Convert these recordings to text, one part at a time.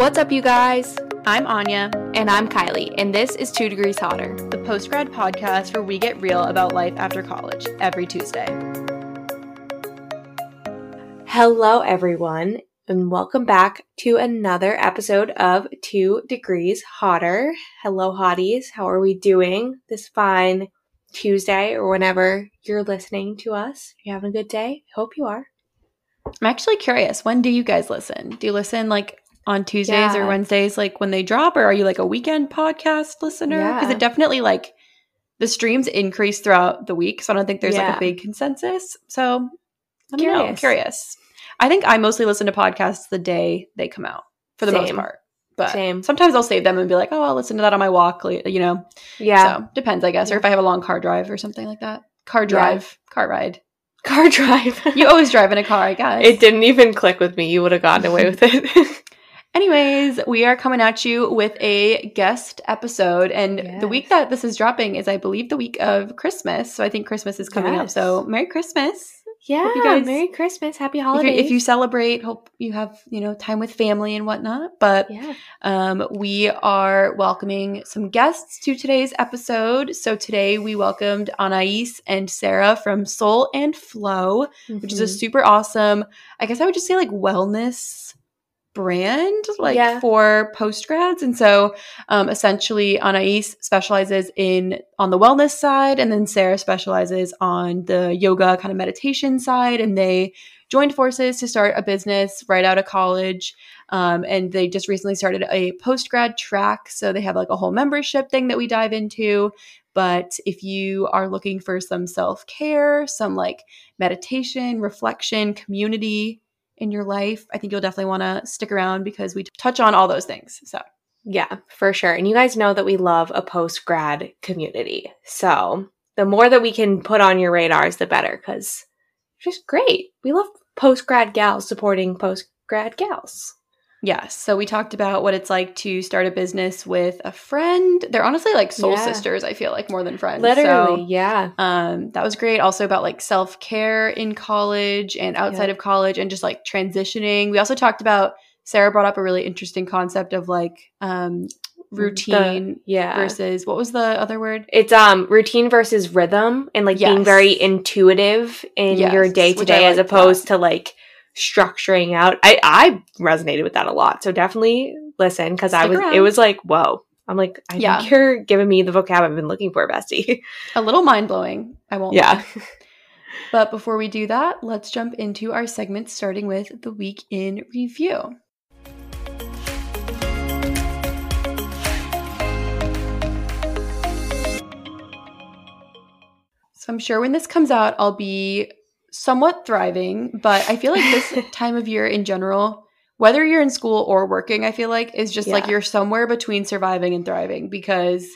What's up, you guys? I'm Anya, And I'm Kylie, and this is Two Degrees Hotter. the postgrad podcast where we get real about life after college every Tuesday. Hello, everyone, and welcome back to another episode of Two Degrees Hotter. Hello, hotties. How are we doing this fine Tuesday or whenever you're listening to us? You having a good day? Hope you are. I'm actually curious, when do you guys listen? Do you listen like on Tuesdays Yeah. or Wednesdays, like when they drop, or are you like a weekend podcast listener? Because Yeah. it definitely like the streams increase throughout the week, so I don't think there's like a big consensus. So I don't know. I'm Curious. curious. I think I mostly listen to podcasts the day they come out for the most part. But Same. sometimes I'll save them and be like, oh, I'll listen to that on my walk, you know. Yeah. So depends, I guess. Or if I have a long car drive or something like that. Car drive, car ride. Car drive. You always drive in a car, I guess. it didn't even click with me. You would have gotten away with it. Anyways, we are coming at you with a guest episode. And the week that this is dropping is, I believe, the week of Christmas. So I think Christmas is coming up. So Merry Christmas. yeah. you guys- Merry Christmas. Happy If holidays. if you celebrate, hope you have, you know, time with family and whatnot. But yeah. Um, we are welcoming some guests to today's episode. So today we welcomed Anais and Sarah from Soul and Flow, which is a Mhm. super awesome, I guess I would just say like wellness brand like Yeah. for post grads. And so um, essentially anais specializes in on the wellness side and then sarah specializes on the yoga kind of meditation side. And they joined forces to start a business right out of college. Um, and they just recently started a post grad track. So they have like a whole membership thing that we dive into. But if you are looking for some self-care some like meditation reflection community in your life i think you'll definitely want to stick around because we touch on all those things so Yeah, for sure. And you guys know that we love a post grad community. So the more that we can put on your radars, the better, because just great. We love post grad gals supporting post grad gals. Yes so we talked about what it's like to start a business with a friend they're honestly like soul Yeah. sisters i feel like more than friends Literally, So, yeah. um, that was great. Also about like self care in college and outside Yeah. of college and just like transitioning. We also talked about Sarah brought up a really interesting concept of like um, routine The- yeah. versus what was the other word? it's um routine versus rhythm and like being very intuitive in your day to day as opposed to like structuring out. I I resonated with that a lot. So definitely listen because I was around. it was like whoa. I'm like I Yeah. think you're giving me the vocab I've been looking for, bestie. A little mind blowing. I won't. yeah. But before we do that, let's jump into our segment starting with the week in review. So I'm sure when this comes out, I'll be somewhat thriving, but I feel like this time of year in general, whether you're in school or working, I feel like is just like you're somewhere between surviving and thriving because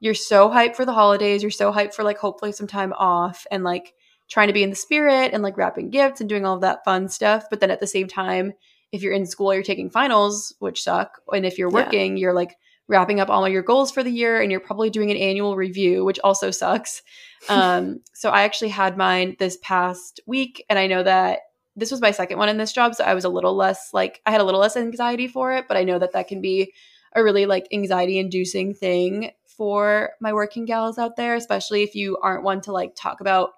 you're so hyped for the holidays, you're so hyped for like hopefully some time off and like trying to be in the spirit and like wrapping gifts and doing all of that fun stuff. But then at the same time, if you're in school, you're taking finals, which suck. And if you're Yeah. working, you're like wrapping up all of your goals for the year and you're probably doing an annual review, which also sucks. Um, so I actually had mine this past week, and I know that this was my second one in this job, so I was a little less like I had a little less anxiety for it, but I know that that can be a really like anxiety inducing thing for my working gals out there, especially if you aren't one to like talk about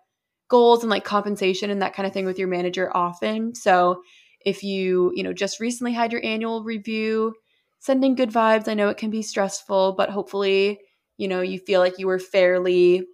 goals and like compensation and that kind of thing with your manager often. So if you, you know, just recently had your annual review, sending good vibes. I know it can be stressful, but hopefully, you know, you feel like you were fairly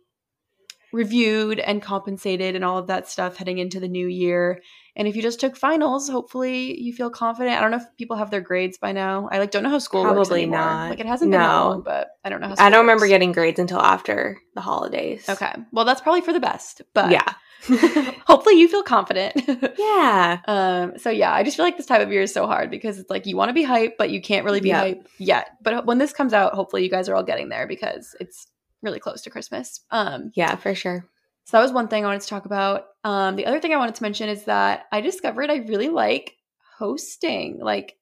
reviewed and compensated and all of that stuff heading into the new year. And if you just took finals, hopefully you feel confident. I don't know if people have their grades by now. I like don't know how school works Probably anymore. not. Like it hasn't been that No. long, but I don't know how I don't remember getting grades until after the holidays. Okay. Well, that's probably for the best. But yeah. hopefully you feel confident. yeah. Um, so yeah, I just feel like this time of year is so hard because it's like you want to be hype, but you can't really be Yep. hype yet. But when this comes out, hopefully you guys are all getting there because it's really close to Christmas. Um, Yeah, for sure. so that was one thing I wanted to talk about. Um, the other thing I wanted to mention is that I discovered I really like hosting, like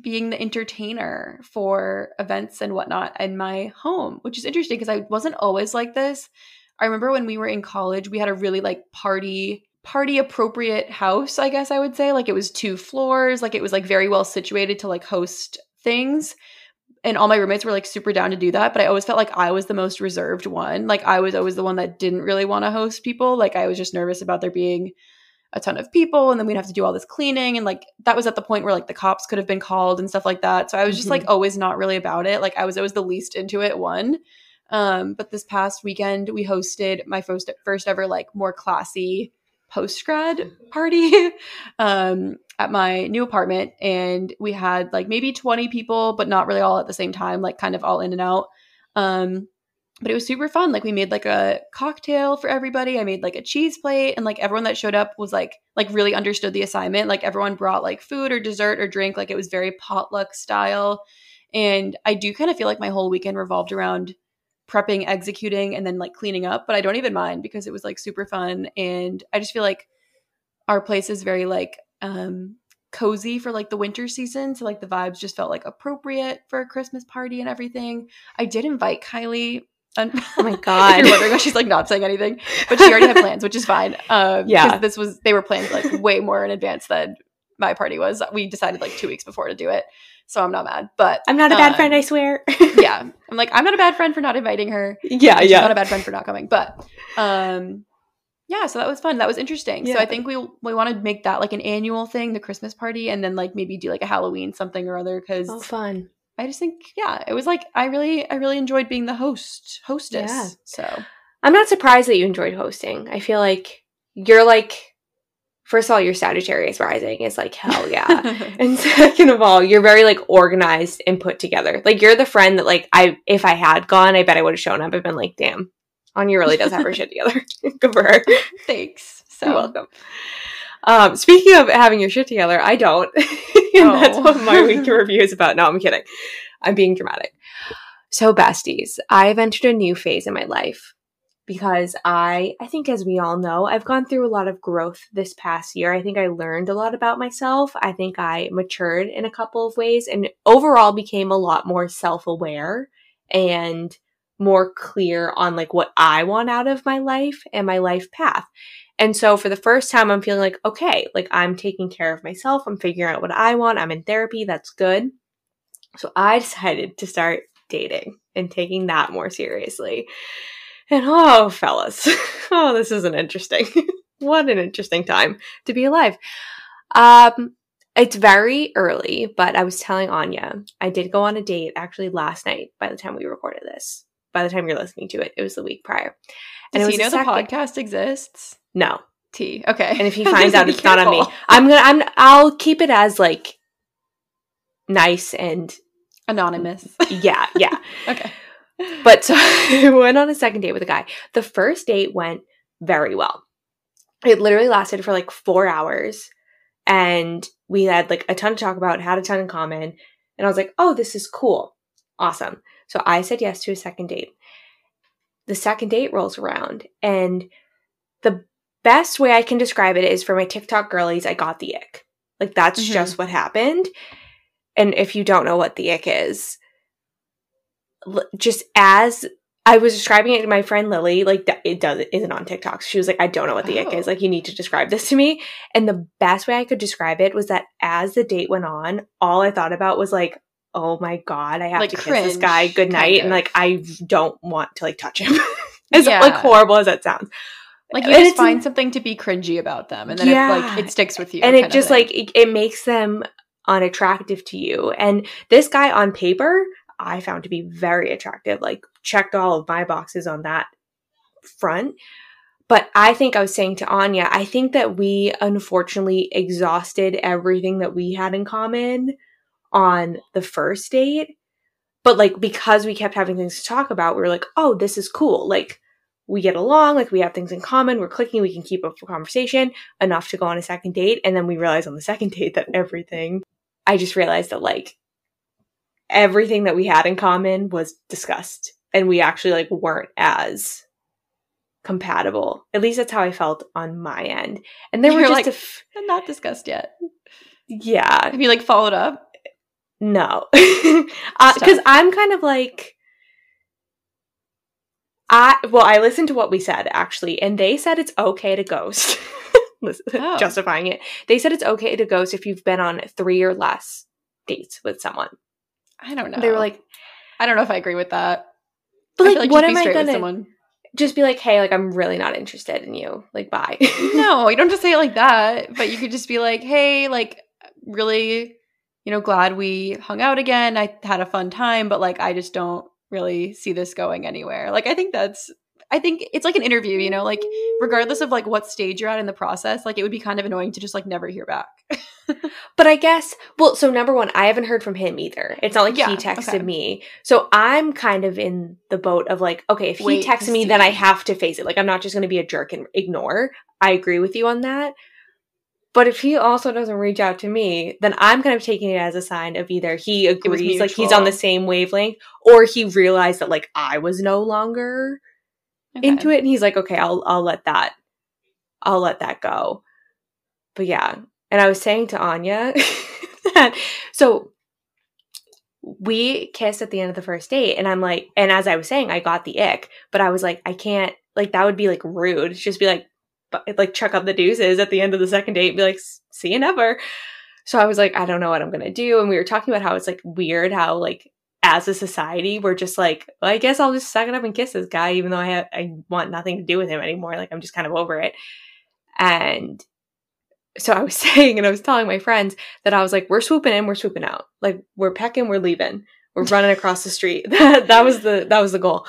being the entertainer for events and whatnot in my home, which is interesting because I wasn't always like this. I remember when we were in college, we had a really like party party appropriate house, I guess I would say. Like it was two floors, like it was like very well situated to like host things and all my roommates were like super down to do that but i always felt like i was the most reserved one. Like i was always the one that didn't really want to host people. Like i was just nervous about there being a ton of people and then we'd have to do all this cleaning and like that was at the point where like the cops could have been called and stuff like that. So i was just like Mhm. always not really about it. Like i was always the least into it one. Um but this past weekend we hosted my first first ever like more classy post grad party. Um at my new apartment and we had like maybe 20 people but not really all at the same time like kind of all in and out. Um but it was super fun. Like we made like a cocktail for everybody. I made like a cheese plate and like everyone that showed up was like like really understood the assignment. Like everyone brought like food or dessert or drink. Like it was very potluck style. And i do kind of feel like my whole weekend revolved around prepping executing and then like cleaning up but i don't even mind because it was like super fun. And i just feel like our place is very like um cozy for like the winter season so like the vibes just felt like appropriate for a christmas party and everything i did invite kylie un- Oh my God. you're wondering why she's like not saying anything but she already had plans which is fine um Yeah. this was they were planned like way more in advance than my party was we decided like two weeks before to do it so i'm not mad but I'm not a bad um, friend, I swear. yeah i'm like i'm not a bad friend for not inviting her yeah, she's yeah. not a bad friend for not coming but um yeah so that was fun that was interesting so i think we we want to make that like an annual thing the christmas party and then like maybe do like a halloween something or other because oh, fun. i just think yeah it was like i really i really enjoyed being the host hostess Yeah. so I'm not surprised that you enjoyed hosting. I feel like you're like, first of all, your Sagittarius rising is like, hell yeah. and second of all, you're very like organized and put together. Like you're the friend that like I if I had gone, I bet I would have shown up and been like, damn, Anya really does have her shit together. Good for her. thanks so You're welcome. Um, speaking of having your shit together, I don't. and that's Oh. what my week review is about. No, I'm kidding. I'm being dramatic. So, besties, I've entered a new phase in my life because I, I think as we all know, I've gone through a lot of growth this past year. I think I learned a lot about myself. I think I matured in a couple of ways and overall became a lot more self-aware and more clear on like what I want out of my life and my life path. And so for the first time, I'm feeling like, okay, like I'm taking care of myself. I'm figuring out what I want. I'm in therapy. That's good. So I decided to start dating and taking that more seriously. And oh, fellas, oh, this is an interesting, what an interesting time to be alive. Um, it's very early, but I was telling Anya, I did go on a date actually last night by the time we recorded this. By the time you're listening to it, it was the week prior. does it he know the podcast exists No. t okay And if he finds out it's not on me. I'm gonna I'm I'll keep it as like nice and anonymous yeah, yeah. okay But so I went on a second date with a guy. The first date went very well. It literally lasted for like four hours. And we had like a ton to talk about, had a ton in common. And I was like, oh, this is cool. Awesome. So I said yes to a second date. The second date rolls around. And the best way I can describe it is for my TikTok girlies, I got the ick. Like that's Mhm. just what happened. And if you don't know what the ick is, just as I was describing it to my friend Lily, like it does it isn't on TikTok. She was like, I don't know what the ick is. Oh. Like you need to describe this to me. And the best way I could describe it was that as the date went on, all I thought about was like, oh my god, I have Like to kiss this guy good kind night, and like I don't want to like touch him. as Yeah. like horrible as that sounds. like you And just find something to be cringy about them and then it, like it sticks with you and it just like it, it makes them unattractive to you and this guy on paper i found to be very attractive like checked all of my boxes on that front but i think i was saying to anya i think that we unfortunately exhausted everything that we had in common on the first date but like because we kept having things to talk about we were like oh this is cool. Like we get along like we have things in common we're clicking we can keep up a conversation enough to go on a second date and then we realized on the second date that everything i just realized that like everything that we had in common was discussed and we actually like weren't as compatible. At least that's how i felt on my end. And there were just like- f- not discussed yet. Yeah. Have you like followed up no uh, because i'm kind of like i well i listened to what we said actually and they said it's okay to ghost Oh. justifying it they said it's okay to ghost if you've been on three or less dates with someone I don't know. They were like, I don't know if I agree with that. but I like, what am I gonna Someone. just be like? Hey, like I'm really not interested in you. Like, bye. No, you don't have to say it like that. But you could just be like, hey, like, really, you know, glad we hung out again. I had a fun time, but like, I just don't really see this going anywhere. Like, I think that's, I think it's like an interview, you know, like, regardless of like what stage you're at in the process, like, it would be kind of annoying to just like never hear back. But I guess, well, so number one, I haven't heard from him either. It's not like Yeah, he texted okay. me. So I'm kind of in the boat of like, okay, if he Wait to texts me, then. I have to face it. Like, I'm not just going to be a jerk and ignore. I agree with you on that. But if he also doesn't reach out to me, then I'm kind of taking it as a sign of either he agrees, like he's on the same wavelength, or he realized that like I was no longer into it and he's like okay i'll i'll let that i'll let that go. But yeah and i was saying to anya that so we kissed at the end of the first date and i'm like and as i was saying i got the ick but i was like i can't like that would be like rude just be like like chuck up the deuces at the end of the second date be like see you never so i was like i don't know what i'm gonna do and we were talking about how it's like weird how like as a society, we're just like, well, I guess I'll just suck it up and kiss this guy, even though I ha- I want nothing to do with him anymore. Like I'm just kind of over it. And so I was saying, and I was telling my friends that I was like, we're swooping in, we're swooping out. Like we're pecking, we're leaving, we're running across the street. that that was the that was the goal.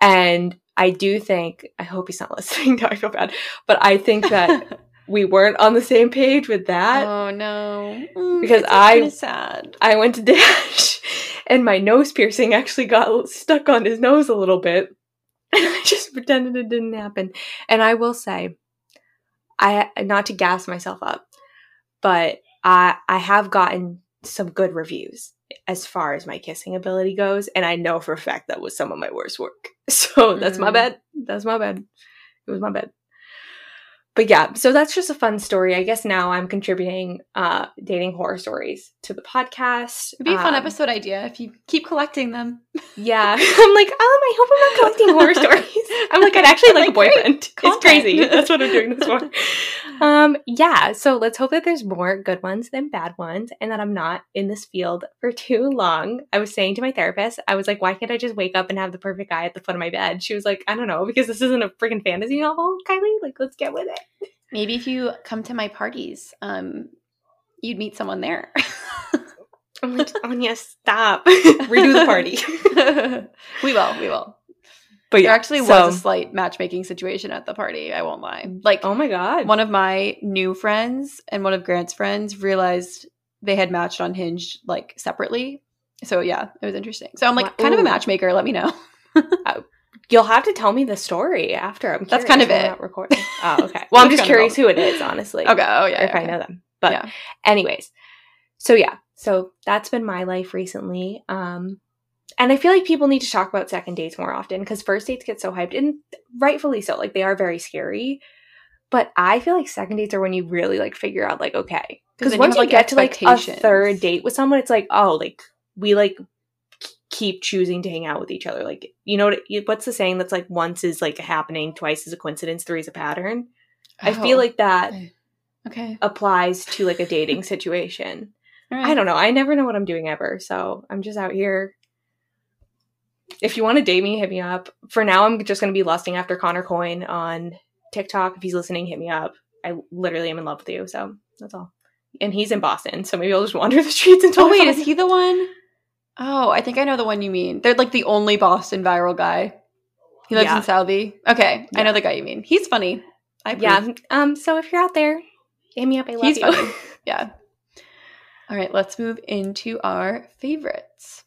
And I do think, I hope he's not listening. Now I feel bad, but I think that we weren't on the same page with that. oh no, Mm, Because I- sad. I went to Dash and my nose piercing actually got stuck on his nose a little bit. And I just pretended it didn't happen. And I will say, I not to gas myself up, but I I have gotten some good reviews as far as my kissing ability goes, and I know for a fact that was some of my worst work. So that's my Mm. bad. That's my bad. It was my bad. But yeah, so that's just a fun story. I guess now I'm contributing uh dating horror stories to the podcast. It'd be a fun Um, episode idea if you keep collecting them. Yeah. I'm like, um, I hope I'm not collecting horror stories. I'm like, I'd actually like a Like, great boyfriend. It's crazy. That's what I'm doing this for. Um, yeah, so let's hope that there's more good ones than bad ones and that I'm not in this field for too long. I was saying to my therapist, I was like, why can't I just wake up and have the perfect guy at the foot of my bed? She was like, I don't know, because this isn't a freaking fantasy novel, Kylie. Like, let's get with it. Maybe if you come to my parties, um, you'd meet someone there. I'm like, Anya, stop. Redo the party. we will. We will. But There actually was a slight matchmaking situation at the party. I won't lie. Like Oh my god. one of my new friends and one of Grant's friends realized they had matched on Hinge like separately. So yeah, it was interesting. So I'm like Wow. kind of a matchmaker. Let me know. You'll have to tell me the story after. I'm That's kind of it. recording. Oh, okay. Well, I'm just curious who it is, honestly. Okay. Oh yeah. If yeah, I know them. But yeah. anyways, so yeah, so that's been my life recently. Um, and I feel like people need to talk about second dates more often because first dates get so hyped, and rightfully so. Like they are very scary. But I feel like second dates are when you really like figure out like okay, because then you once have, you like, get to like a third date with someone, it's like oh, like we like keep choosing to hang out with each other. Like you know what? What's the saying that's like once is like a happening, twice is a coincidence, three is a pattern. I feel Oh, like that okay. applies to like a dating situation. Right. I don't know. I never know what I'm doing ever. So I'm just out here. If you want to date me, hit me up. For now, I'm just going to be lusting after Connor Coyne on TikTok. If he's listening, hit me up. I literally am in love with you. So that's all. And he's in Boston. So maybe I'll just wander the streets until Oh wait, is he the one? Oh, I think I know the one you mean. They're like the only Boston viral guy. He lives Yeah. in Southie. Okay, Yeah. I know the guy you mean. He's funny. I. Yeah. Um. So if you're out there, hit me up. I love He's you. funny. yeah. All right, let's move into our favorites.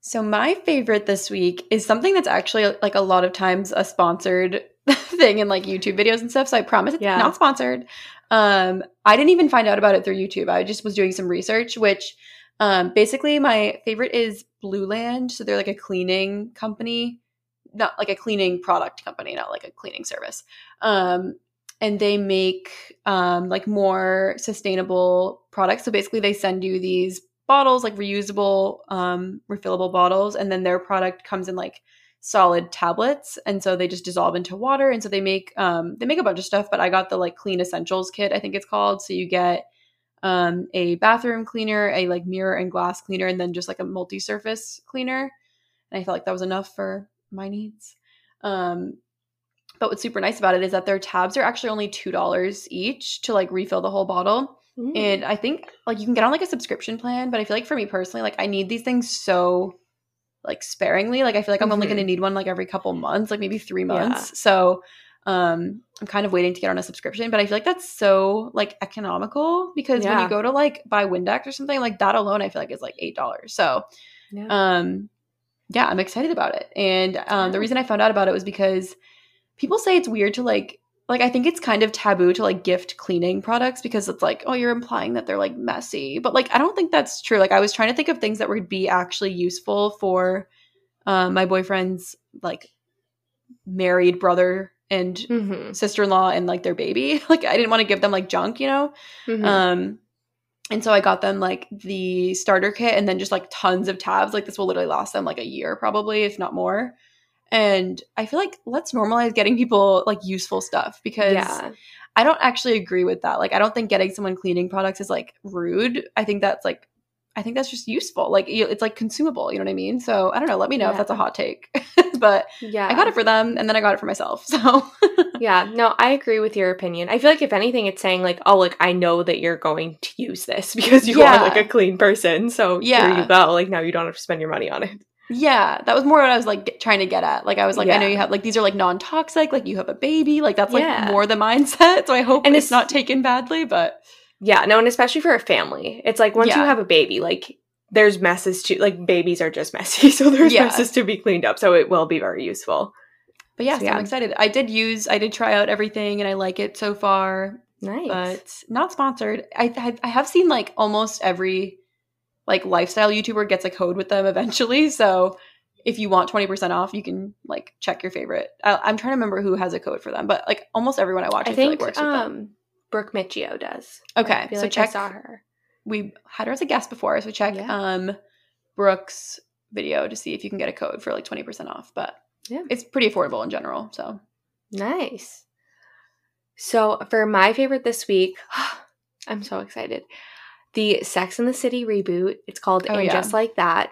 So my favorite this week is something that's actually like a lot of times a sponsored thing in like YouTube videos and stuff. So I promise it's Yeah. not sponsored. Um, I didn't even find out about it through YouTube. I just was doing some research, which um, basically my favorite is Blueland. So they're like a cleaning company, not like a cleaning product company, not like a cleaning service. Um, and they make um, like more sustainable products. So basically, they send you these bottles, like reusable, um, refillable bottles, and then their product comes in like solid tablets and so they just dissolve into water and so they make um they make a bunch of stuff but i got the like clean essentials kit i think it's called so you get um a bathroom cleaner a like mirror and glass cleaner and then just like a multi-surface cleaner and i felt like that was enough for my needs um but what's super nice about it is that their tabs are actually only two dollars each to like refill the whole bottle Mm. and I think like you can get on like a subscription plan, but I feel like for me personally, like I need these things so like sparingly. Like I feel like I'm only Mhm. going to need one like every couple months, like maybe 3 Yeah. months. So um I'm kind of waiting to get on a subscription, but I feel like that's so like economical because when you go to like buy Windex or something like that alone I feel like is like $8. So Yeah. um yeah i'm excited about it and um, the reason i found out about it was because people say it's weird to like like i think it's kind of taboo to like gift cleaning products because it's like oh you're implying that they're like messy but like i don't think that's true like i was trying to think of things that would be actually useful for um, my boyfriend's like married brother and Mhm. sister-in-law and like their baby like i didn't want to give them like junk you know Mhm. um, and so I got them like the starter kit and then just like tons of tabs. Like this will literally last them like a year, probably, if not more. And I feel like let's normalize getting people like useful stuff because yeah. I don't actually agree with that. Like I don't think getting someone cleaning products is like rude. I think that's like I think that's just useful. Like it's like consumable, you know what I mean? So I don't know, let me know if that's a hot take. but Yeah. I got it for them and then I got it for myself. So Yeah, no, I agree with your opinion. I feel like if anything, it's saying like, oh, like I know that you're going to use this because you Yeah. are like a clean person. So here Yeah. you go. Like now you don't have to spend your money on it. Yeah, that was more what I was like get- trying to get at. Like I was like, I know you have like these are like non-toxic, like you have a baby, like that's like Yeah. more the mindset. So I hope And it's, it's- not taken badly, but Yeah, no, and especially for a family, it's like once you have a baby, like there's messes to like babies are just messy, so there's Yeah. messes to be cleaned up. So it will be very useful. but yeah, So, so yeah. I'm excited. I did use, I did try out everything, and I like it so far, Nice. but not sponsored. I I, I have seen like almost every like lifestyle YouTuber gets a code with them eventually. So if you want 20% off, you can like check your favorite. I, I'm trying to remember who has a code for them, but like almost everyone I watch, I, I feel think like works with them. um Brooke Miccio does. Okay, so like check I saw her. we had her as a guest before, so check Yeah. um Brooke's video to see if you can get a code for like 20% off. But Yeah. it's pretty affordable in general. So Nice. So for my favorite this week, I'm so excited. The Sex and the City reboot. It's called Oh, And yeah. Just Like That.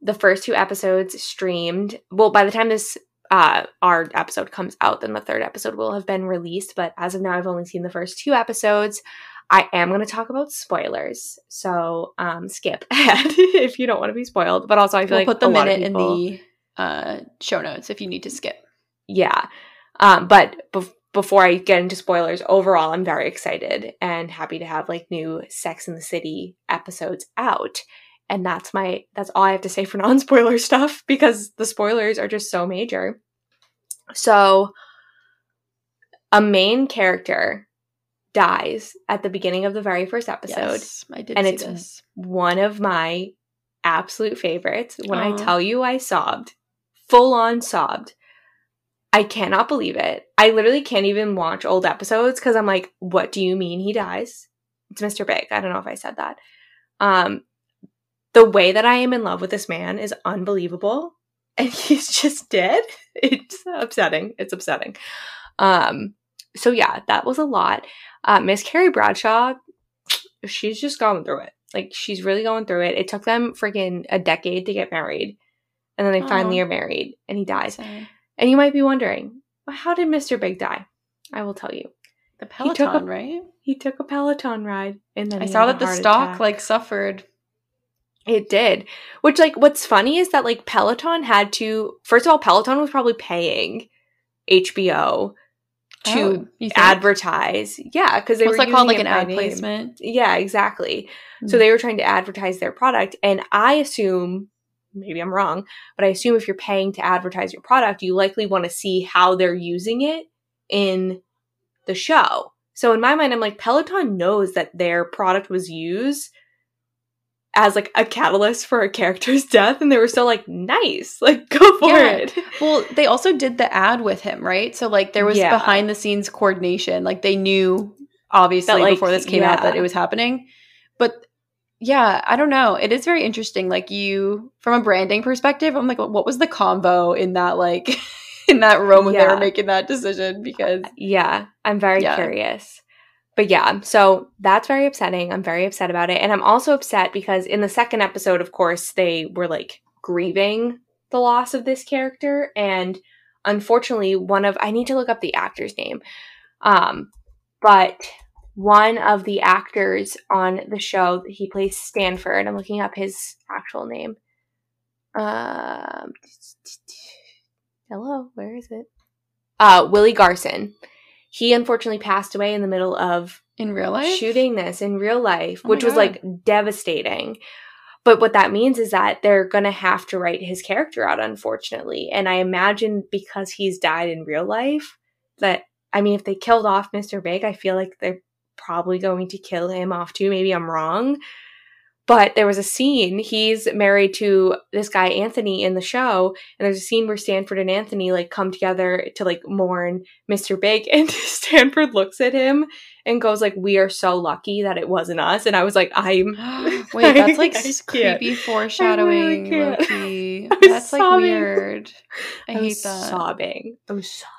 The first two episodes streamed. Well, by the time this uh our episode comes out, then the third episode will have been released. But as of now, I've only seen the first two episodes. I am going to talk about spoilers, so um, skip ahead if you don't want to be spoiled. But also, I feel we'll like put a the minute people- in the uh, show notes if you need to skip. yeah um but bef- before i get into spoilers overall i'm very excited and happy to have like new sex in the city episodes out and that's my that's all i have to say for non-spoiler stuff because the spoilers are just so major so a main character dies at the beginning of the very first episode Yes, I did and it's- this. one of my absolute favorites. When I tell you I sobbed, full on sobbed. I cannot believe it. I literally can't even watch old episodes because I'm like, what do you mean he dies? It's Mr. Big. I don't know if I said that. Um, the way that I am in love with this man is unbelievable. And he's just dead. It's upsetting. It's upsetting. Um, so yeah, that was a lot. Uh, Miss Carrie Bradshaw, she's just going through it. Like she's really going through it. It took them freaking a decade to get married. And then they finally are married and he dies. And you might be wondering, well, how did Mr. Big die? I will tell you. The He took a- Peloton, right? He took a Peloton ride and then I saw that the stock attack. like suffered. It did. Which, like, what's funny is that, like, Peloton had to, first of all, Peloton was probably paying HBO to Oh, advertise. Yeah, because they What's were that called? Like an ad name. placement. Yeah, exactly. So Hmm. they were trying to advertise their product. And I assume, maybe I'm wrong, but I assume if you're paying to advertise your product, you likely want to see how they're using it in the show. So in my mind, I'm like, Peloton knows that their product was used as like a catalyst for a character's death, and they were still like, nice, like go for Yeah. it. Well, they also did the ad with him, right? So like there was Yeah. behind the scenes coordination. Like they knew obviously That, like, before this came out that it was happening. But yeah, I don't know. It is very interesting. Like you, from a branding perspective, I'm like, what was the combo in that like in that room when they were making that decision? Because Yeah, I'm very Yeah. curious. But yeah, so that's very upsetting. I'm very upset about it. And I'm also upset because in the second episode, of course, they were like grieving the loss of this character. And unfortunately, one of, I need to look up the actor's name. Um, but one of the actors on the show, he plays Stanford. I'm looking up his actual name. Um, hello, where is it? Uh, Willie Garson. He unfortunately passed away in the middle of in real life, shooting this in real life, Oh which was like devastating. But what that means is that they're going to have to write his character out, unfortunately. And I imagine because he's died in real life, that, I mean, if they killed off Mr. Big, I feel like they're probably going to kill him off too. Maybe I'm wrong. But there was a scene, he's married to this guy, Anthony, in the show. And there's a scene where Stanford and Anthony like come together to like mourn Mr. Big. And Stanford looks at him and goes like, "We are so lucky that it wasn't us." And I was like, "I'm Wait, that's like I s- can't. creepy foreshadowing, can't. Loki. I was That's like weird. I, I hate that. sobbing. I was sobbing."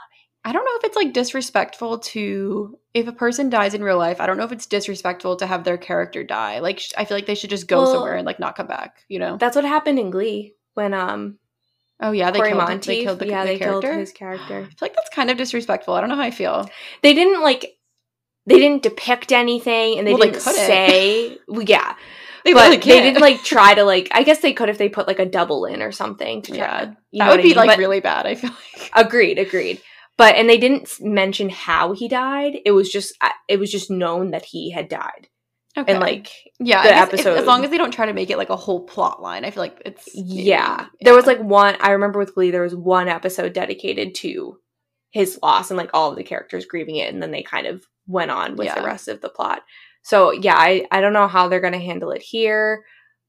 I don't know if it's like disrespectful to if a person dies in real life. I don't know if it's disrespectful to have their character die. Like sh- I feel like they should just go Well, somewhere and like not come back. You know? That's what happened in Glee when um Oh yeah, they Cory killed, Monteith. they killed the, yeah, the they character. killed his character. I feel like that's kind of disrespectful. I don't know how I feel. They didn't like. They didn't depict anything, and they Well, didn't couldn't. say. Well, yeah, They but they didn't like try to like. I guess they could if they put like a double in or something to try. Yeah, that would what I be mean? like But- really bad. I feel like. Agreed, agreed. But and they didn't mention how he died. It was just uh, it was just known that he had died. Okay. And like yeah, the guess if- episode- as long as they don't try to make it like a whole plot line, I feel like it's yeah. There was like one I remember with Glee there was one episode dedicated to his loss and like all of the characters grieving it and then they kind of went on with the rest of the plot. So yeah, I I don't know how they're going to handle it here,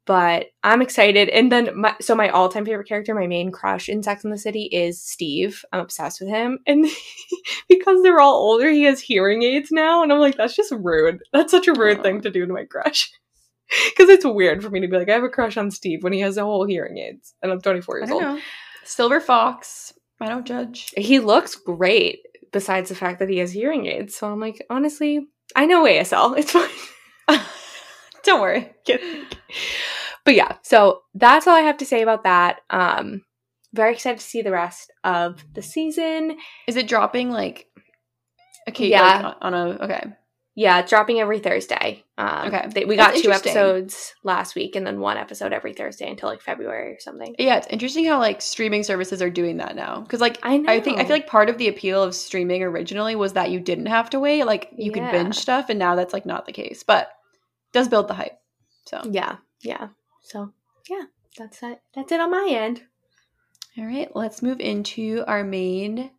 but I'm excited. And then my so my all-time favorite character, my main crush in Sex and the City is Steve. I'm obsessed with him. And because they're all older, he has hearing aids now and I'm like that's just rude. That's such a rude thing to do to my crush. Cuz it's weird for me to be like I have a crush on Steve when he has a whole hearing aids and I'm 24 I years old. know. Silver Fox. I don't judge. He looks great besides the fact that he has hearing aids. So I'm like honestly, I know ASL. It's fine. don't worry. But yeah, so that's all I have to say about that. Um, very excited to see the rest of the season. Is it dropping like? Okay. Yeah. Like, on a okay. Yeah, it's dropping every Thursday. Um, Okay. they- we That's got two episodes last week, and then one episode every Thursday until like February or something. Yeah, it's interesting how like streaming services are doing that now. Because like I know. I think I feel like part of the appeal of streaming originally was that you didn't have to wait. Like you could binge stuff, and now that's like not the case. But it does build the hype. So yeah, yeah. So yeah, that's it. That's it on my end. all right, let's move into our main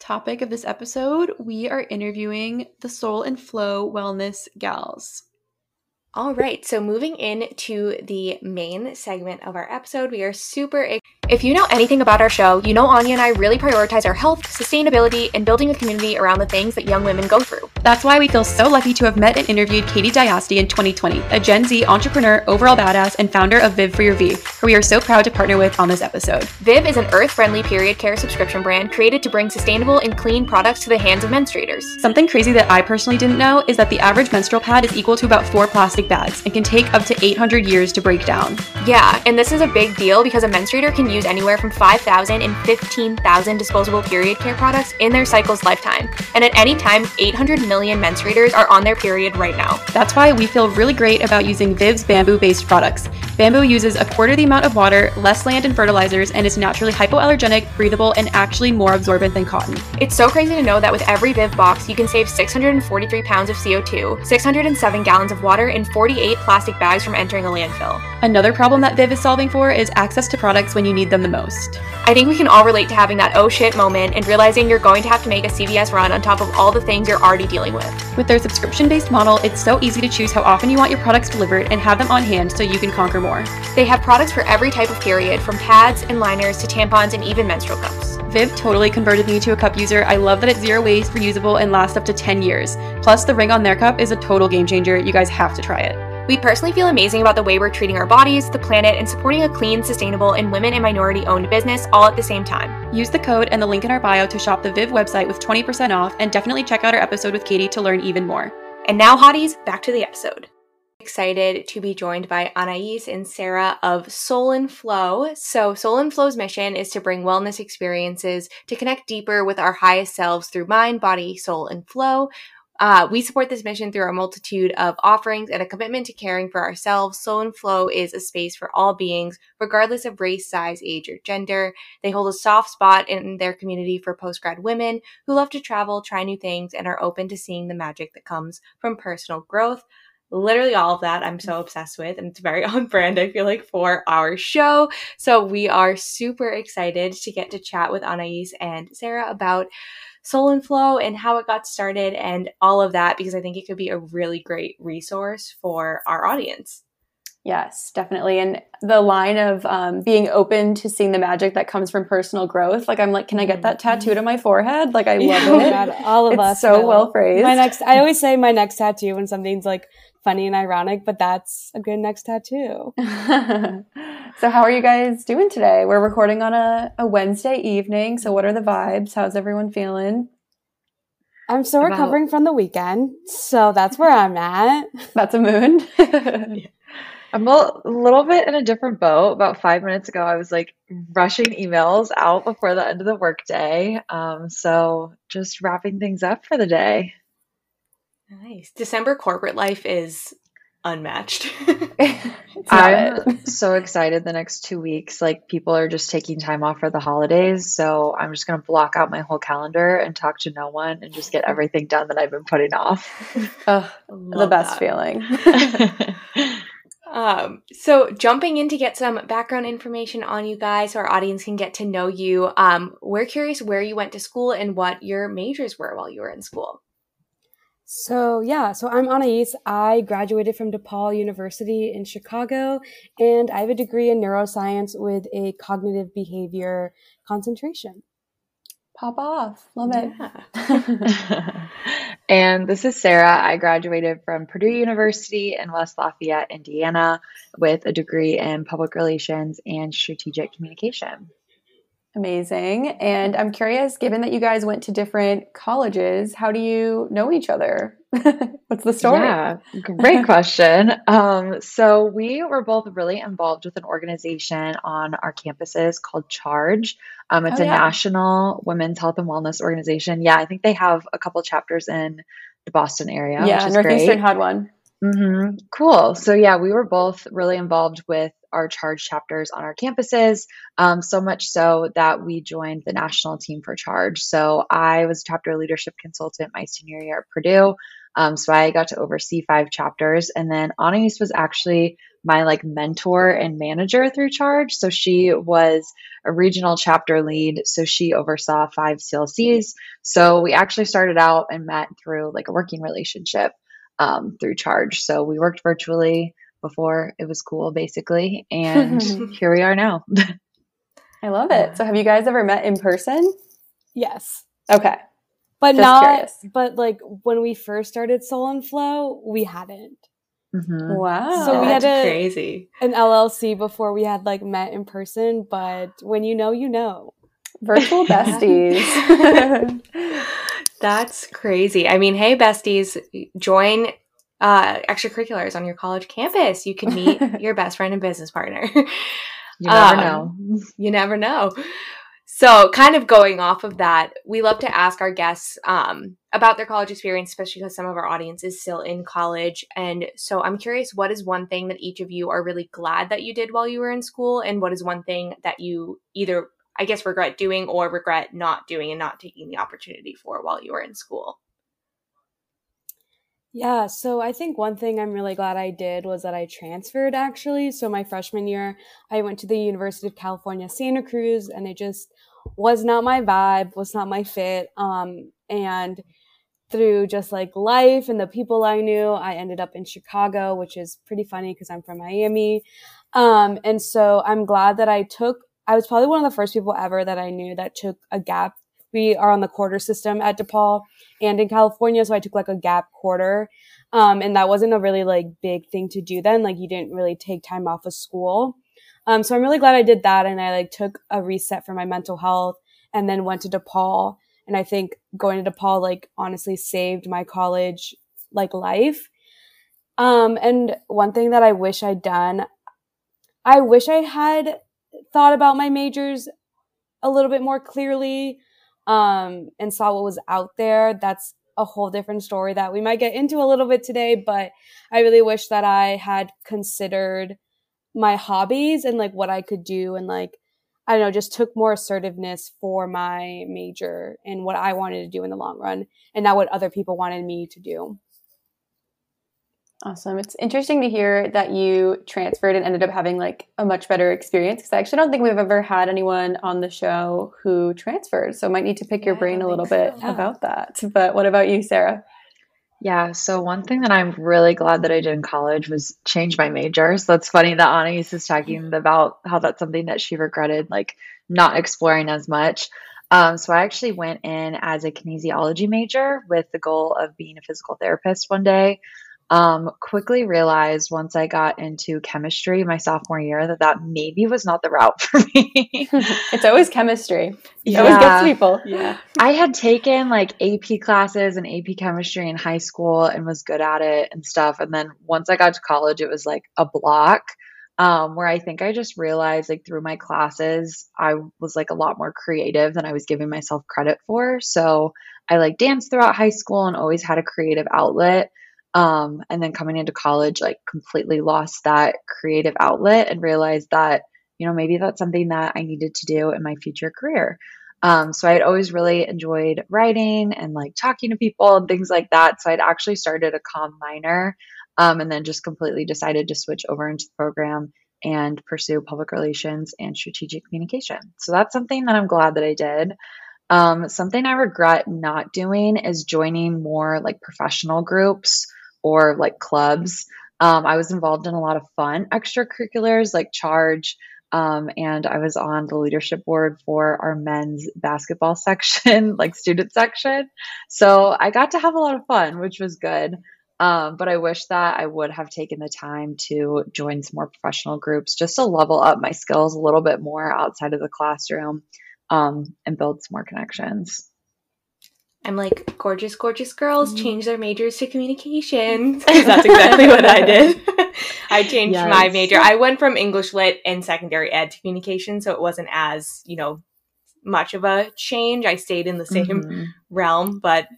topic of this episode. We are interviewing the Soul and Flow Wellness Gals. All right, so moving into the main segment of our episode, we are super. If you know anything about our show, you know Anya and I really prioritize our health, sustainability, and building a community around the things that young women go through. That's why we feel so lucky to have met and interviewed Katie Diasti in 2020, a Gen Z entrepreneur, overall badass, and founder of Viv for Your V, who we are so proud to partner with on this episode. Viv is an earth friendly period care subscription brand created to bring sustainable and clean products to the hands of menstruators. Something crazy that I personally didn't know is that the average menstrual pad is equal to about four plastic bags and can take up to 800 years to break down. Yeah, and this is a big deal because a menstruator can use anywhere from 5,000 and 15,000 disposable period care products in their cycle's lifetime. And at any time, 800 million menstruators are on their period right now. That's why we feel really great about using Viv's bamboo based products. Bamboo uses a quarter the amount of water, less land and fertilizers, and is naturally hypoallergenic, breathable, and actually more absorbent than cotton. It's so crazy to know that with every Viv box, you can save 643 pounds of CO2, 607 gallons of water, and 48 plastic bags from entering a landfill. Another problem that Viv is solving for is access to products when you need them the most. I think we can all relate to having that oh shit moment and realizing you're going to have to make a CVS run on top of all the things you're already dealing with. With their subscription based model, it's so easy to choose how often you want your products delivered and have them on hand so you can conquer more. They have products for every type of period, from pads and liners to tampons and even menstrual cups. Viv totally converted me to a cup user. I love that it's zero waste, reusable, and lasts up to 10 years. Plus, the ring on their cup is a total game changer. You guys have to try it. We personally feel amazing about the way we're treating our bodies, the planet, and supporting a clean, sustainable, and women and minority owned business all at the same time. Use the code and the link in our bio to shop the Viv website with 20% off, and definitely check out our episode with Katie to learn even more. And now, hotties, back to the episode. Excited to be joined by Anais and Sarah of Soul and Flow. So, Soul and Flow's mission is to bring wellness experiences to connect deeper with our highest selves through mind, body, soul, and flow. Uh, we support this mission through our multitude of offerings and a commitment to caring for ourselves. Soul and Flow is a space for all beings, regardless of race, size, age, or gender. They hold a soft spot in their community for post grad women who love to travel, try new things, and are open to seeing the magic that comes from personal growth. Literally all of that I'm so obsessed with, and it's very on brand, I feel like, for our show. So we are super excited to get to chat with Anais and Sarah about Soul and Flow and how it got started and all of that because I think it could be a really great resource for our audience. Yes, definitely. And the line of um, being open to seeing the magic that comes from personal growth. Like, I'm like, can I get that tattooed on my forehead? Like, I love oh it. God, all of it's us. so will. well phrased. My next, I always say my next tattoo when something's like funny and ironic, but that's a good next tattoo. so, how are you guys doing today? We're recording on a, a Wednesday evening. So, what are the vibes? How's everyone feeling? I'm still About- recovering from the weekend, so that's where I'm at. That's a moon. I'm a little bit in a different boat. About five minutes ago, I was like rushing emails out before the end of the workday. Um, so just wrapping things up for the day. Nice. December corporate life is unmatched. It's not it. I'm so excited the next two weeks. Like people are just taking time off for the holidays. So I'm just going to block out my whole calendar and talk to no one and just get everything done that I've been putting off. Ugh, the best that. feeling. Um, so jumping in to get some background information on you guys so our audience can get to know you. Um, we're curious where you went to school and what your majors were while you were in school. So yeah, so I'm Anais. I graduated from DePaul University in Chicago, and I have a degree in neuroscience with a cognitive behavior concentration. Pop off. Love it. Yeah. and this is Sarah. I graduated from Purdue University in West Lafayette, Indiana, with a degree in public relations and strategic communication. Amazing. And I'm curious, given that you guys went to different colleges, how do you know each other? What's the story? Yeah, great question. Um, so we were both really involved with an organization on our campuses called Charge. Um, it's Oh, a yeah. national women's health and wellness organization. Yeah, I think they have a couple chapters in the Boston area. yeah, which is Northeastern great. had one. hmm Cool. So yeah, we were both really involved with our charge chapters on our campuses. Um, so much so that we joined the national team for charge. So I was chapter leadership consultant my senior year at Purdue. Um, so I got to oversee five chapters, and then Anais was actually my like mentor and manager through charge. So she was a regional chapter lead. So she oversaw five CLCs. So we actually started out and met through like a working relationship um, through charge. So we worked virtually before it was cool, basically. And here we are now. I love it. So have you guys ever met in person? Yes, Okay. but Just not. curious. But like when we first started Soul and Flow, we hadn't Mhm. Wow. So we had That's to- crazy. an LLC before we had like met in person. But when you know, you know. virtual besties. That's crazy. I mean, hey, besties, join uh, extracurriculars on your college campus. You can meet your best friend and business partner. You never Um, know. you never know. So, kind of going off of that, we love to ask our guests um, about their college experience, especially because some of our audience is still in college. And so, I'm curious, what is one thing that each of you are really glad that you did while you were in school? And what is one thing that you either, I guess, regret doing or regret not doing and not taking the opportunity for while you were in school? Yeah, so I think one thing I'm really glad I did was that I transferred actually. So my freshman year, I went to the University of California, Santa Cruz, and it just was not my vibe, was not my fit. Um, and through just like life and the people I knew, I ended up in Chicago, which is pretty funny because I'm from Miami. Um, and so I'm glad that I took, I was probably one of the first people ever that I knew that took a gap we are on the quarter system at DePaul and in California. So I took like a gap quarter. Um, and that wasn't a really like big thing to do then. Like you didn't really take time off of school. Um, so I'm really glad I did that. And I like took a reset for my mental health and then went to DePaul. And I think going to DePaul, like honestly saved my college like life. Um, and one thing that I wish I'd done, I wish I had thought about my majors a little bit more clearly um, and saw what was out there. That's a whole different story that we might get into a little bit today, but I really wish that I had considered my hobbies and like what I could do and like I don't know, just took more assertiveness for my major and what I wanted to do in the long run and not what other people wanted me to do. Awesome. It's interesting to hear that you transferred and ended up having like a much better experience because I actually don't think we've ever had anyone on the show who transferred. So I might need to pick yeah, your brain a little bit so. about that. But what about you, Sarah? Yeah, so one thing that I'm really glad that I did in college was change my major. So that's funny that Anais is talking about how that's something that she regretted, like not exploring as much. Um, so I actually went in as a kinesiology major with the goal of being a physical therapist one day. Um, quickly realized once I got into chemistry my sophomore year that that maybe was not the route for me. it's always chemistry. It yeah. always gets people. Yeah. I had taken like AP classes and AP chemistry in high school and was good at it and stuff. And then once I got to college, it was like a block. Um, where I think I just realized like through my classes, I was like a lot more creative than I was giving myself credit for. So I like danced throughout high school and always had a creative outlet. Um, and then coming into college, like completely lost that creative outlet and realized that, you know, maybe that's something that I needed to do in my future career. Um, so I'd always really enjoyed writing and like talking to people and things like that. So I'd actually started a comm minor um, and then just completely decided to switch over into the program and pursue public relations and strategic communication. So that's something that I'm glad that I did. Um, something I regret not doing is joining more like professional groups or like clubs. Um, I was involved in a lot of fun extracurriculars like Charge, um, and I was on the leadership board for our men's basketball section, like student section. So I got to have a lot of fun, which was good. Um, but I wish that I would have taken the time to join some more professional groups just to level up my skills a little bit more outside of the classroom um, and build some more connections. I'm like, gorgeous, gorgeous girls mm-hmm. change their majors to communications. That's exactly what I did. I changed yes. my major. I went from English lit and secondary ed to communication, so it wasn't as, you know, much of a change. I stayed in the same mm-hmm. realm, but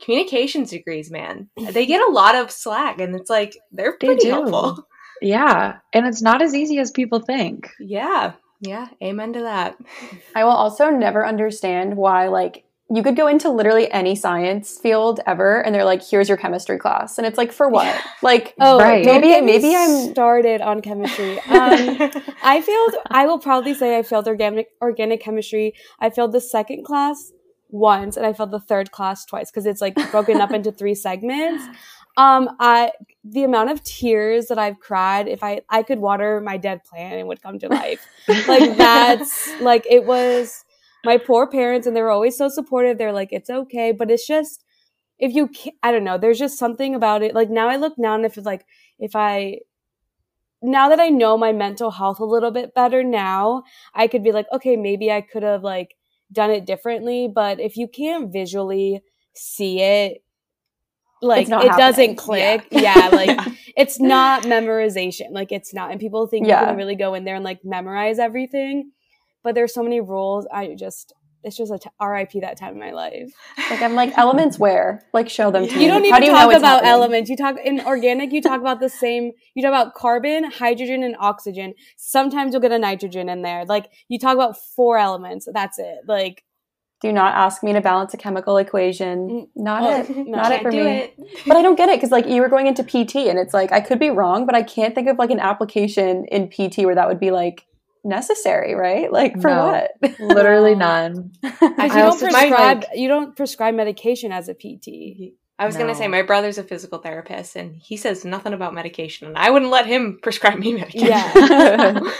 communications degrees, man, they get a lot of slack and it's like they're pretty they helpful. Yeah. And it's not as easy as people think. Yeah. Yeah. Amen to that. I will also never understand why, like, you could go into literally any science field ever and they're like here's your chemistry class. And it's like for what? Like oh right. maybe maybe i'm started on chemistry. Um, i failed i will probably say i failed organic organic chemistry. I failed the second class once and i failed the third class twice because it's like broken up into three segments. Um i the amount of tears that i've cried if i i could water my dead plant and would come to life. Like that's like it was my poor parents and they were always so supportive. They're like, it's okay. But it's just, if you, I don't know, there's just something about it. Like now I look now and if it's like, if I, now that I know my mental health a little bit better now, I could be like, okay, maybe I could have like done it differently. But if you can't visually see it, like it happening. doesn't click. Yeah, yeah like it's not memorization. Like it's not. And people think yeah. you can really go in there and like memorize everything but there's so many rules. I just it's just a t- RIP that time in my life. Like I'm like elements where like show them to me. You don't to do talk about happening? elements. You talk in organic. You talk about the same. You talk about carbon, hydrogen, and oxygen. Sometimes you'll get a nitrogen in there. Like you talk about four elements. That's it. Like do not ask me to balance a chemical equation. Mm, not it. No, not it for me. It. But I don't get it because like you were going into PT and it's like I could be wrong, but I can't think of like an application in PT where that would be like necessary, right? Like for no, what? literally none. you don't prescribe like, you don't prescribe medication as a PT. I was no. gonna say my brother's a physical therapist and he says nothing about medication and I wouldn't let him prescribe me medication. Yeah.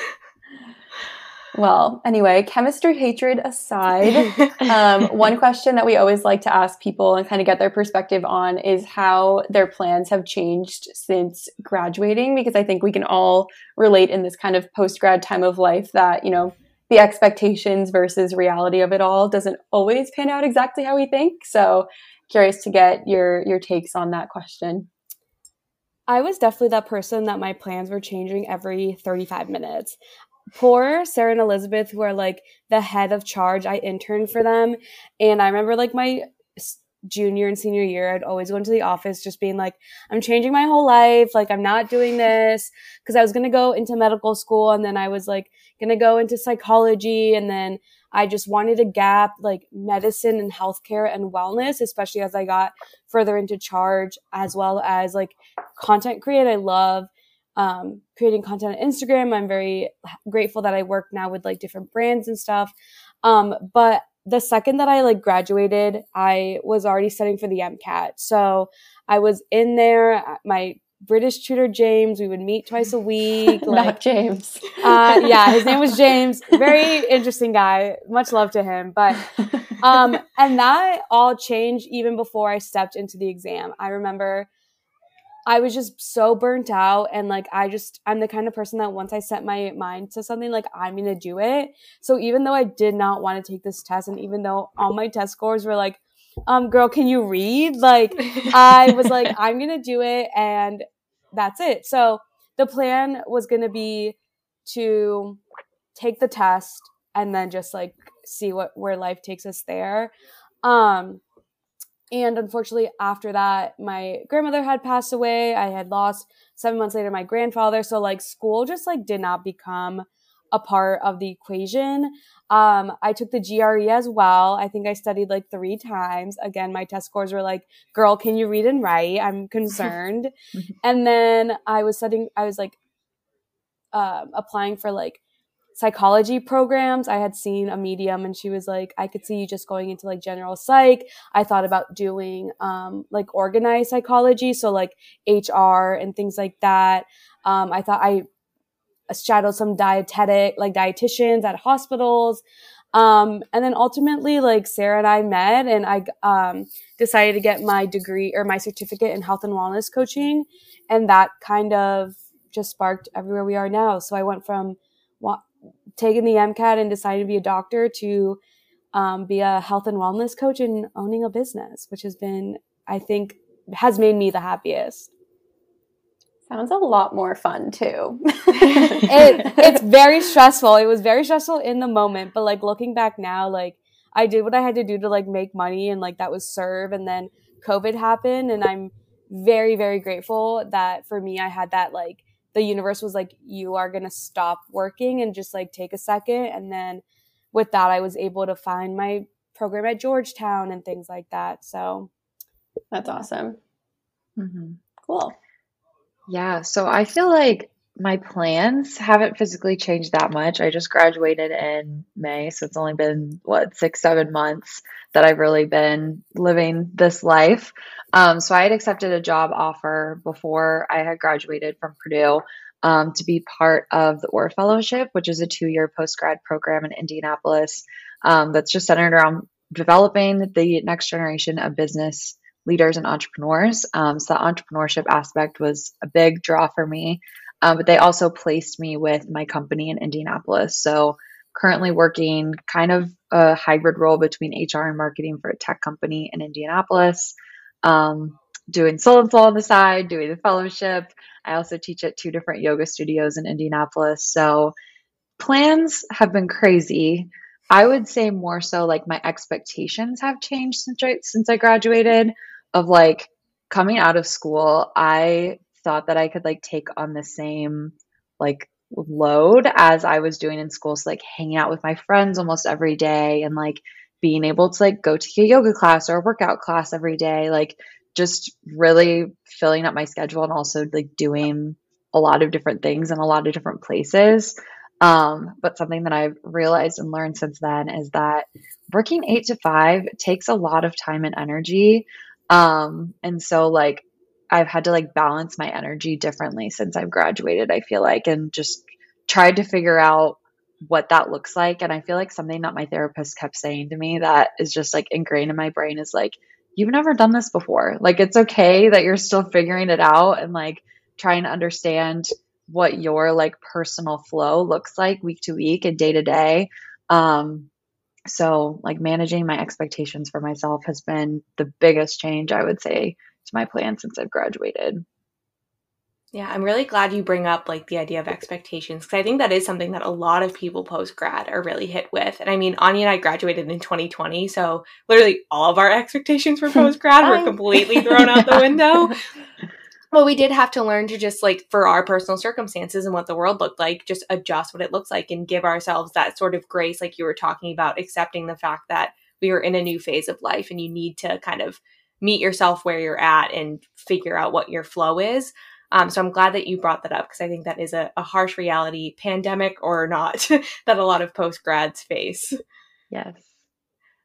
Well, anyway, chemistry hatred aside, um, one question that we always like to ask people and kind of get their perspective on is how their plans have changed since graduating, because I think we can all relate in this kind of post grad time of life that, you know, the expectations versus reality of it all doesn't always pan out exactly how we think. So, curious to get your your takes on that question. I was definitely that person that my plans were changing every 35 minutes poor Sarah and Elizabeth, who are like the head of charge, I interned for them. And I remember like my junior and senior year, I'd always go into the office just being like, I'm changing my whole life. Like, I'm not doing this because I was going to go into medical school and then I was like going to go into psychology. And then I just wanted to gap like medicine and healthcare and wellness, especially as I got further into charge as well as like content create. I love um, creating content on Instagram. I'm very grateful that I work now with like different brands and stuff. Um, but the second that I like graduated, I was already studying for the MCAT. So I was in there. My British tutor James. We would meet twice a week. Like, Not James. uh, yeah, his name was James. Very interesting guy. Much love to him. But um, and that all changed even before I stepped into the exam. I remember I was just so burnt out and like I just I'm the kind of person that once I set my mind to something like I'm going to do it. So even though I did not want to take this test and even though all my test scores were like um girl can you read? Like I was like I'm going to do it and that's it. So the plan was going to be to take the test and then just like see what where life takes us there. Um and unfortunately, after that, my grandmother had passed away. I had lost seven months later my grandfather. So like school just like did not become a part of the equation. Um, I took the GRE as well. I think I studied like three times. Again, my test scores were like, girl, can you read and write? I'm concerned. and then I was studying, I was like, uh, applying for like psychology programs. I had seen a medium and she was like, I could see you just going into like general psych. I thought about doing um, like organized psychology, so like HR and things like that. Um, I thought I shadowed some dietetic, like dietitians at hospitals. Um, and then ultimately, like Sarah and I met and I um, decided to get my degree or my certificate in health and wellness coaching. And that kind of just sparked everywhere we are now. So I went from taking the MCAT and deciding to be a doctor to um, be a health and wellness coach and owning a business, which has been, I think, has made me the happiest. Sounds a lot more fun too. it, it's very stressful. It was very stressful in the moment, but like looking back now, like I did what I had to do to like make money and like that was serve. And then COVID happened and I'm very, very grateful that for me, I had that like the universe was like, you are going to stop working and just like take a second. And then with that, I was able to find my program at Georgetown and things like that. So that's awesome. Mm-hmm. Cool. Yeah. So I feel like my plans haven't physically changed that much. I just graduated in May, so it's only been what six, seven months that I've really been living this life. Um, so I had accepted a job offer before I had graduated from Purdue um, to be part of the Orr Fellowship, which is a two-year post-grad program in Indianapolis um, that's just centered around developing the next generation of business leaders and entrepreneurs. Um, so the entrepreneurship aspect was a big draw for me. Um, but they also placed me with my company in Indianapolis. So currently working kind of a hybrid role between HR and marketing for a tech company in Indianapolis. Um, doing soul and soul on the side, doing the fellowship. I also teach at two different yoga studios in Indianapolis. So plans have been crazy. I would say more so like my expectations have changed since I, since I graduated of like coming out of school, I thought that I could like take on the same like load as I was doing in school. So like hanging out with my friends almost every day and like being able to like go to a yoga class or a workout class every day, like just really filling up my schedule and also like doing a lot of different things in a lot of different places. Um, but something that I've realized and learned since then is that working eight to five takes a lot of time and energy. Um, and so like I've had to like balance my energy differently since I've graduated, I feel like, and just tried to figure out what that looks like. And I feel like something that my therapist kept saying to me that is just like ingrained in my brain is like, you've never done this before. Like, it's okay that you're still figuring it out and like trying to understand what your like personal flow looks like week to week and day to day. Um, so like managing my expectations for myself has been the biggest change I would say to my plan since I've graduated. Yeah, I'm really glad you bring up like the idea of expectations because I think that is something that a lot of people post grad are really hit with. And I mean, Anya and I graduated in 2020, so literally all of our expectations for post grad were completely thrown out the window. Well, we did have to learn to just like for our personal circumstances and what the world looked like, just adjust what it looks like and give ourselves that sort of grace, like you were talking about, accepting the fact that we were in a new phase of life and you need to kind of meet yourself where you're at and figure out what your flow is. Um, so I'm glad that you brought that up because I think that is a, a harsh reality, pandemic or not, that a lot of post grads face. Yes.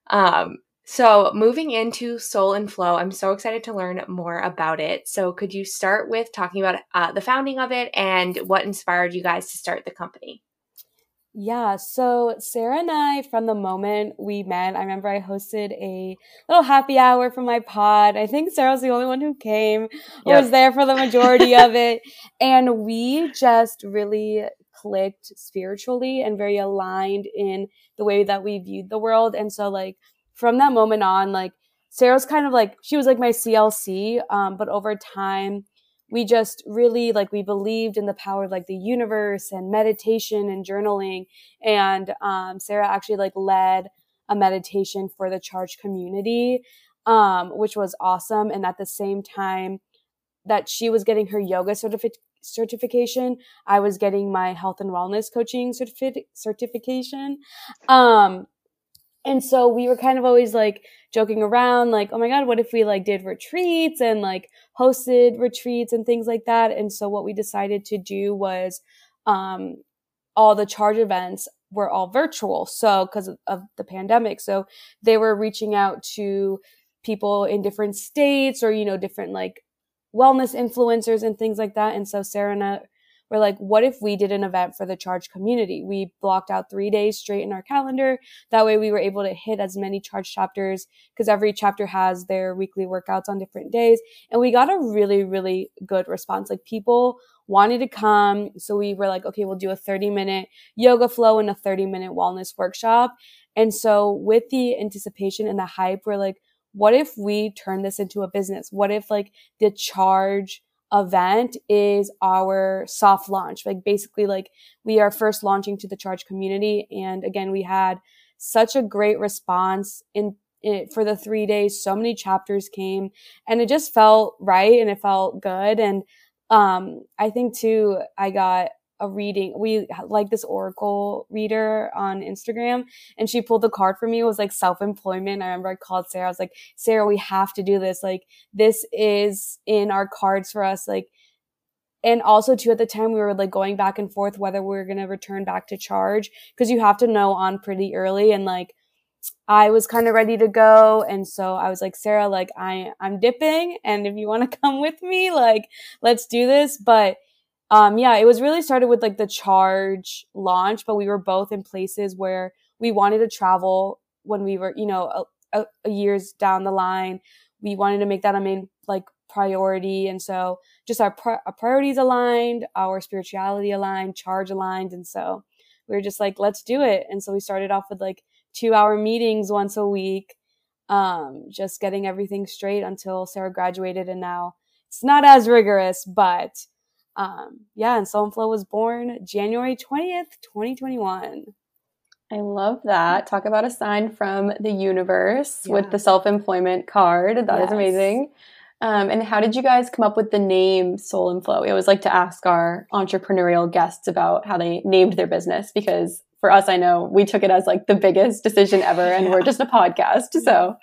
Um, so, moving into Soul and Flow, I'm so excited to learn more about it. So, could you start with talking about uh, the founding of it and what inspired you guys to start the company? Yeah, so Sarah and I, from the moment we met, I remember I hosted a little happy hour for my pod. I think Sarah was the only one who came, yep. was there for the majority of it. And we just really clicked spiritually and very aligned in the way that we viewed the world. And so, like, from that moment on, like Sarah's kind of like she was like my CLC, um, but over time we just really like we believed in the power of like the universe and meditation and journaling. And um, Sarah actually like led a meditation for the charge community, um, which was awesome. And at the same time that she was getting her yoga certificate certification. I was getting my health and wellness coaching certificate certification. Um, and so we were kind of always like joking around, like, oh my God, what if we like did retreats and like hosted retreats and things like that? And so what we decided to do was, um, all the charge events were all virtual. So, because of, of the pandemic. So they were reaching out to people in different states or, you know, different like wellness influencers and things like that. And so Sarah and I we're like, what if we did an event for the charge community? We blocked out three days straight in our calendar. That way we were able to hit as many charge chapters because every chapter has their weekly workouts on different days. And we got a really, really good response. Like people wanted to come. So we were like, okay, we'll do a 30 minute yoga flow and a 30 minute wellness workshop. And so with the anticipation and the hype, we're like, what if we turn this into a business? What if like the charge event is our soft launch. Like basically like we are first launching to the charge community. And again, we had such a great response in, in for the three days. So many chapters came and it just felt right and it felt good. And, um, I think too, I got a reading. We like this Oracle reader on Instagram and she pulled the card for me. It was like self-employment. I remember I called Sarah. I was like, Sarah, we have to do this. Like this is in our cards for us. Like, and also too at the time we were like going back and forth whether we are going to return back to charge because you have to know on pretty early and like I was kind of ready to go. And so I was like, Sarah, like I, I'm dipping. And if you want to come with me, like, let's do this. But um, yeah, it was really started with like the charge launch, but we were both in places where we wanted to travel when we were, you know, a, a years down the line. We wanted to make that a main like priority. And so just our, pri- our priorities aligned, our spirituality aligned, charge aligned. And so we were just like, let's do it. And so we started off with like two hour meetings once a week, um, just getting everything straight until Sarah graduated. And now it's not as rigorous, but um, yeah, and Soul and Flow was born January 20th, 2021. I love that. Talk about a sign from the universe yeah. with the self employment card. That yes. is amazing. Um, and how did you guys come up with the name Soul and Flow? We always like to ask our entrepreneurial guests about how they named their business because for us, I know we took it as like the biggest decision ever, and yeah. we're just a podcast. So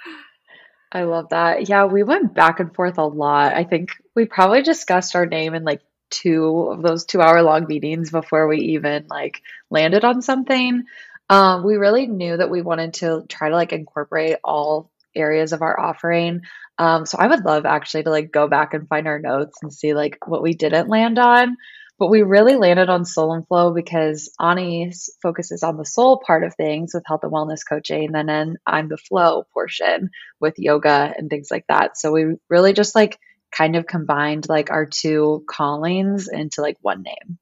I love that. Yeah, we went back and forth a lot. I think we probably discussed our name in like two of those two hour long meetings before we even like landed on something. Um, we really knew that we wanted to try to like incorporate all areas of our offering. Um, so I would love actually to like go back and find our notes and see like what we didn't land on. but we really landed on Soul and Flow because Ani focuses on the soul part of things with health and wellness coaching. And then I'm the flow portion with yoga and things like that. So we really just like kind of combined like our two callings into like one name.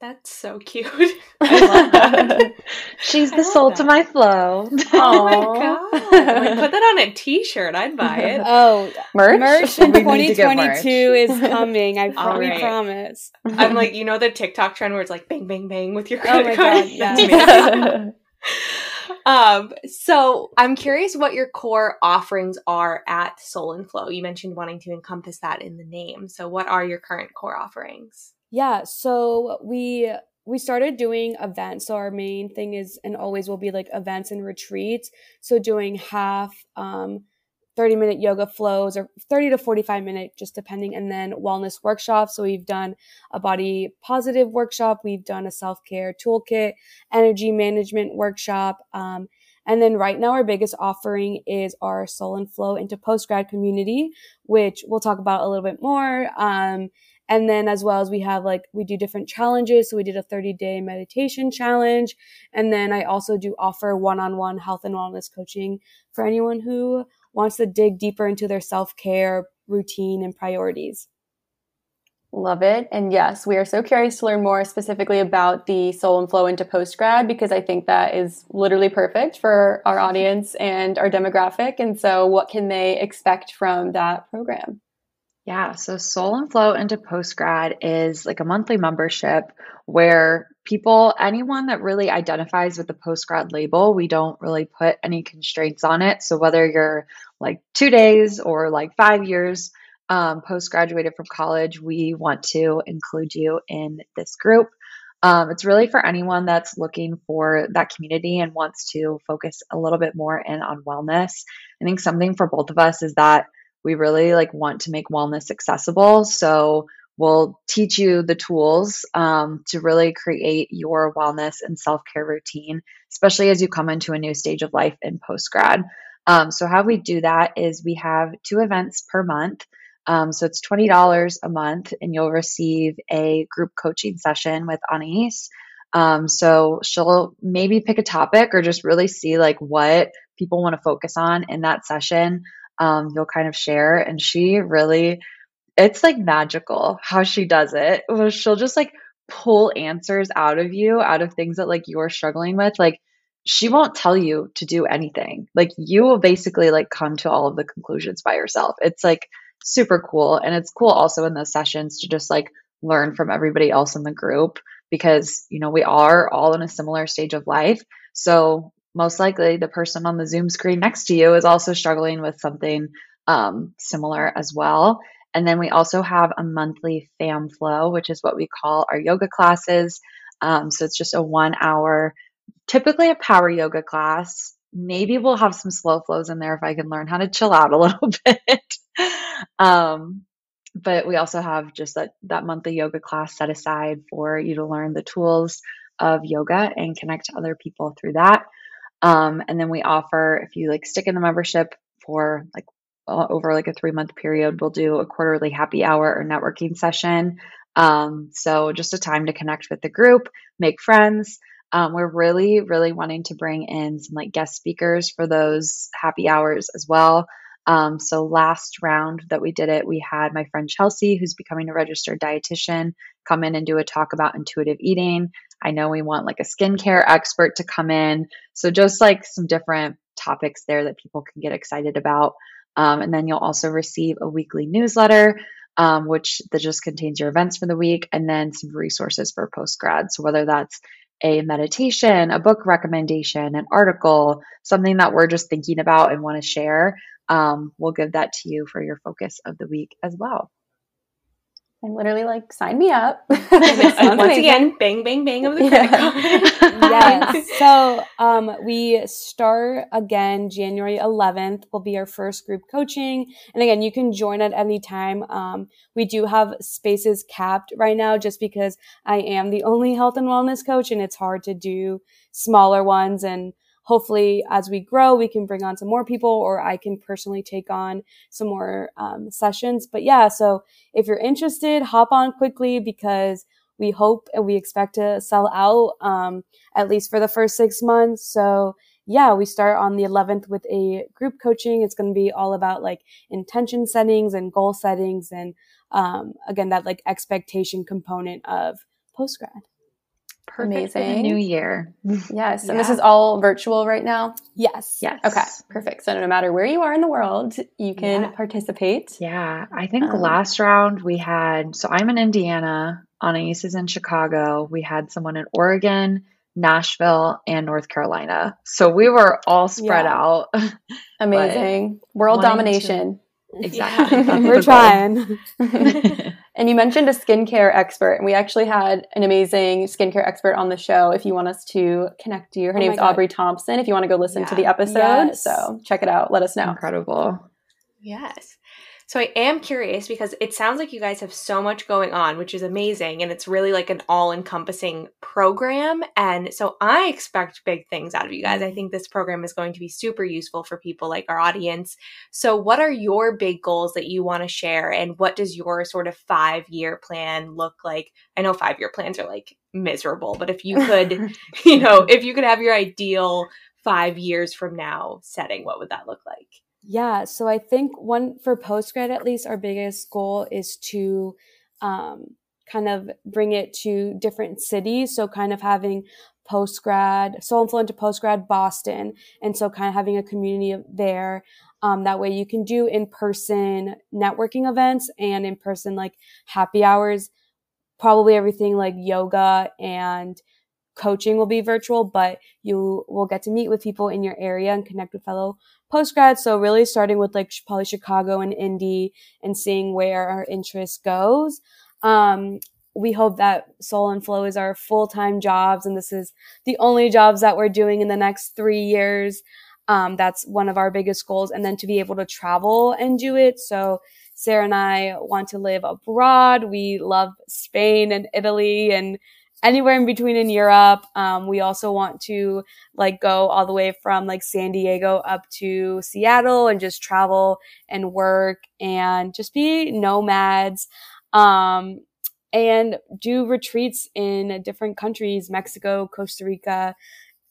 That's so cute. I love that. She's the soul that. to my flow. Oh my god! Like, put that on a T-shirt. I'd buy it. Oh, merch! Merch in 2022 is coming. I right. promise. I'm like, you know, the TikTok trend where it's like bang, bang, bang with your credit oh my card. God, yeah. Um, so I'm curious what your core offerings are at Soul and Flow. You mentioned wanting to encompass that in the name. So, what are your current core offerings? Yeah, so we we started doing events. So our main thing is and always will be like events and retreats. So doing half um 30 minute yoga flows or 30 to 45 minute just depending. And then wellness workshops so we've done a body positive workshop. We've done a self-care toolkit energy management workshop. Um, and then right now our biggest offering is our soul and flow into post grad community which we'll talk about a little bit more. Um, and then as well as we have like, we do different challenges. So we did a 30 day meditation challenge. And then I also do offer one on one health and wellness coaching for anyone who wants to dig deeper into their self care routine and priorities. Love it. And yes, we are so curious to learn more specifically about the soul and flow into post grad because I think that is literally perfect for our audience and our demographic. And so, what can they expect from that program? Yeah, so Soul and Flow into Postgrad is like a monthly membership where people, anyone that really identifies with the postgrad label, we don't really put any constraints on it. So whether you're like two days or like five years um, post graduated from college, we want to include you in this group. Um, it's really for anyone that's looking for that community and wants to focus a little bit more in on wellness. I think something for both of us is that we really like want to make wellness accessible so we'll teach you the tools um, to really create your wellness and self-care routine especially as you come into a new stage of life in post grad um, so how we do that is we have two events per month. Um, so it's $20 a month and you'll receive a group coaching session with anais. Um, so she'll maybe pick a topic or just really see like what people want to focus on in that session. Um, you'll kind of share. And she really, it's like magical how she does it. She'll just like pull answers out of you, out of things that like you're struggling with. Like she won't tell you to do anything. Like you will basically like come to all of the conclusions by yourself. It's like super cool. And it's cool also in those sessions to just like learn from everybody else in the group because, you know, we are all in a similar stage of life. So most likely the person on the Zoom screen next to you is also struggling with something um, similar as well. And then we also have a monthly fam flow, which is what we call our yoga classes. Um, so it's just a one hour, typically a power yoga class. Maybe we'll have some slow flows in there if I can learn how to chill out a little bit. um, but we also have just that, that monthly yoga class set aside for you to learn the tools of yoga and connect to other people through that. Um, and then we offer, if you like stick in the membership for like over like a three month period, we'll do a quarterly happy hour or networking session. Um, so just a time to connect with the group, make friends. Um, we're really, really wanting to bring in some like guest speakers for those happy hours as well. Um, so last round that we did it, we had my friend Chelsea, who's becoming a registered dietitian, come in and do a talk about intuitive eating. I know we want like a skincare expert to come in. So just like some different topics there that people can get excited about. Um, and then you'll also receive a weekly newsletter, um, which that just contains your events for the week and then some resources for post grad. So whether that's a meditation, a book recommendation, an article, something that we're just thinking about and want to share, um, we'll give that to you for your focus of the week as well and literally like sign me up. Once again, bang, bang, bang of the credit card. yes. So um, we start again January 11th will be our first group coaching. And again, you can join at any time. Um, we do have spaces capped right now just because I am the only health and wellness coach and it's hard to do smaller ones. And hopefully as we grow, we can bring on some more people or I can personally take on some more um, sessions. But yeah, so if you're interested, hop on quickly because we hope and we expect to sell out um, at least for the first six months. So yeah, we start on the 11th with a group coaching. It's going to be all about like intention settings and goal settings. And um, again, that like expectation component of post grad. Perfect Amazing. new year. Yes. Yeah. And this is all virtual right now? Yes. Yes. Okay. Perfect. So no matter where you are in the world, you can yeah. participate. Yeah. I think um, last round we had, so I'm in Indiana, Anais is in Chicago. We had someone in Oregon, Nashville, and North Carolina. So we were all spread yeah. out. Amazing. World domination. Exactly. Yeah. we're trying. and you mentioned a skincare expert, and we actually had an amazing skincare expert on the show. If you want us to connect you, her oh name's Aubrey Thompson. If you want to go listen yeah. to the episode, yes. so check it out. Let us know. Incredible. Yes. So I am curious because it sounds like you guys have so much going on, which is amazing. And it's really like an all encompassing program. And so I expect big things out of you guys. I mm-hmm. think this program is going to be super useful for people like our audience. So, what are your big goals that you want to share? And what does your sort of five year plan look like? I know five year plans are like miserable, but if you could, you know, mm-hmm. if you could have your ideal five years from now setting, what would that look like? Yeah, so I think one for post grad at least, our biggest goal is to um, kind of bring it to different cities. So kind of having post grad, Soul and Flow into post grad Boston, and so kind of having a community there. Um, that way you can do in person networking events and in person like happy hours. Probably everything like yoga and coaching will be virtual, but you will get to meet with people in your area and connect with fellow post grad. So really starting with like probably Chicago and Indy and seeing where our interest goes. Um, we hope that Soul and Flow is our full time jobs, and this is the only jobs that we're doing in the next three years. Um, that's one of our biggest goals, and then to be able to travel and do it. So Sarah and I want to live abroad. We love Spain and Italy and anywhere in between in Europe. Um, we also want to like go all the way from like San Diego up to Seattle and just travel and work and just be nomads. Um, and do retreats in different countries, Mexico, Costa Rica,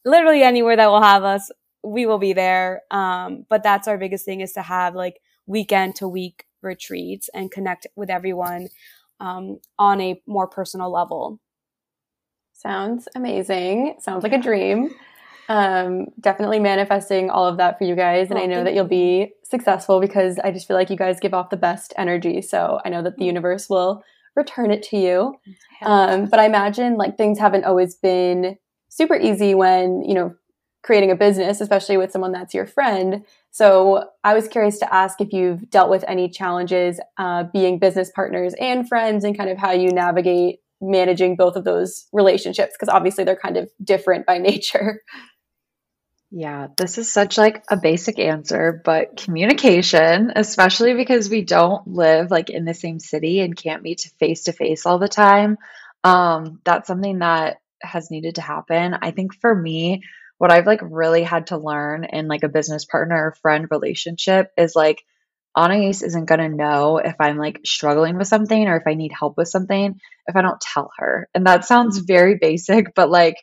literally anywhere that will have us, we will be there. Um, but that's our biggest thing is to have like weekend to week retreats and connect with everyone um, on a more personal level. Sounds amazing. Sounds like a dream. Um, definitely manifesting all of that for you guys. And oh, I know that you'll be successful because I just feel like you guys give off the best energy. So I know that the universe will return it to you. Um, but I imagine like things haven't always been super easy when, you know, creating a business, especially with someone that's your friend. So I was curious to ask if you've dealt with any challenges uh, being business partners and friends and kind of how you navigate managing both of those relationships because obviously they're kind of different by nature. Yeah, this is such like a basic answer, but communication, especially because we don't live like in the same city and can't meet face to face all the time. Um, that's something that has needed to happen. I think for me, what I've like really had to learn in like a business partner or friend relationship is like Anais isn't going to know if I'm like struggling with something or if I need help with something if I don't tell her. And that sounds very basic, but like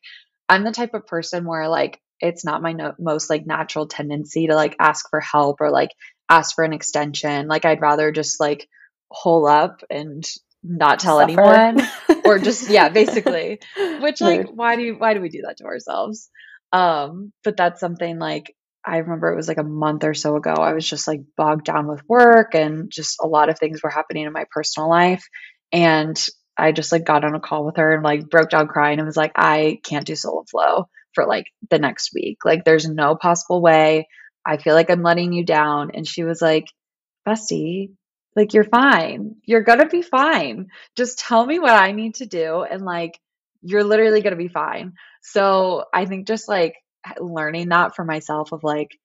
I'm the type of person where like it's not my no- most like natural tendency to like ask for help or like ask for an extension. Like I'd rather just like hole up and not tell Suffer. anyone or just yeah, basically. Which like why do why do we do that to ourselves? Um but that's something like I remember it was like a month or so ago. I was just like bogged down with work and just a lot of things were happening in my personal life. And I just like got on a call with her and like broke down crying and was like, I can't do solo Flow for like the next week. Like, there's no possible way. I feel like I'm letting you down. And she was like, Bestie, like, you're fine. You're going to be fine. Just tell me what I need to do. And like, you're literally going to be fine. So I think just like learning that for myself of like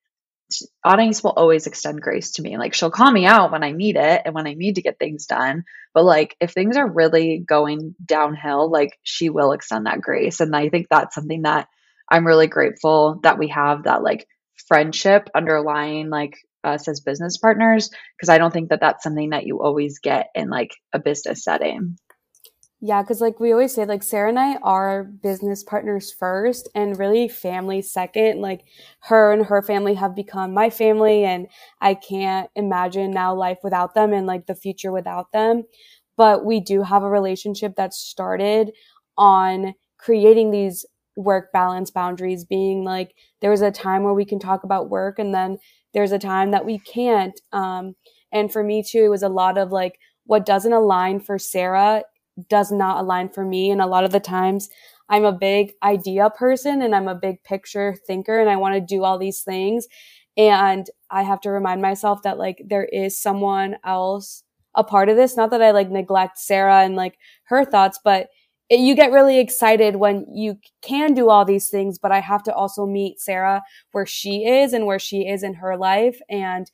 Anais will always extend grace to me. Like she'll call me out when I need it and when I need to get things done. But like if things are really going downhill, like she will extend that grace. And I think that's something that I'm really grateful that we have that like friendship underlying like us as business partners because I don't think that that's something that you always get in like a business setting. Yeah, because like we always say, like Sarah and I are business partners first and really family second. Like her and her family have become my family, and I can't imagine now life without them and like the future without them. But we do have a relationship that started on creating these work balance boundaries, being like there was a time where we can talk about work, and then there's a time that we can't. Um, and for me too, it was a lot of like what doesn't align for Sarah does not align for me. And a lot of the times I'm a big idea person and I'm a big picture thinker and I want to do all these things. And I have to remind myself that like there is someone else a part of this. Not that I like neglect Sarah and like her thoughts, but it, you get really excited when you can do all these things, but I have to also meet Sarah where she is and where she is in her life. And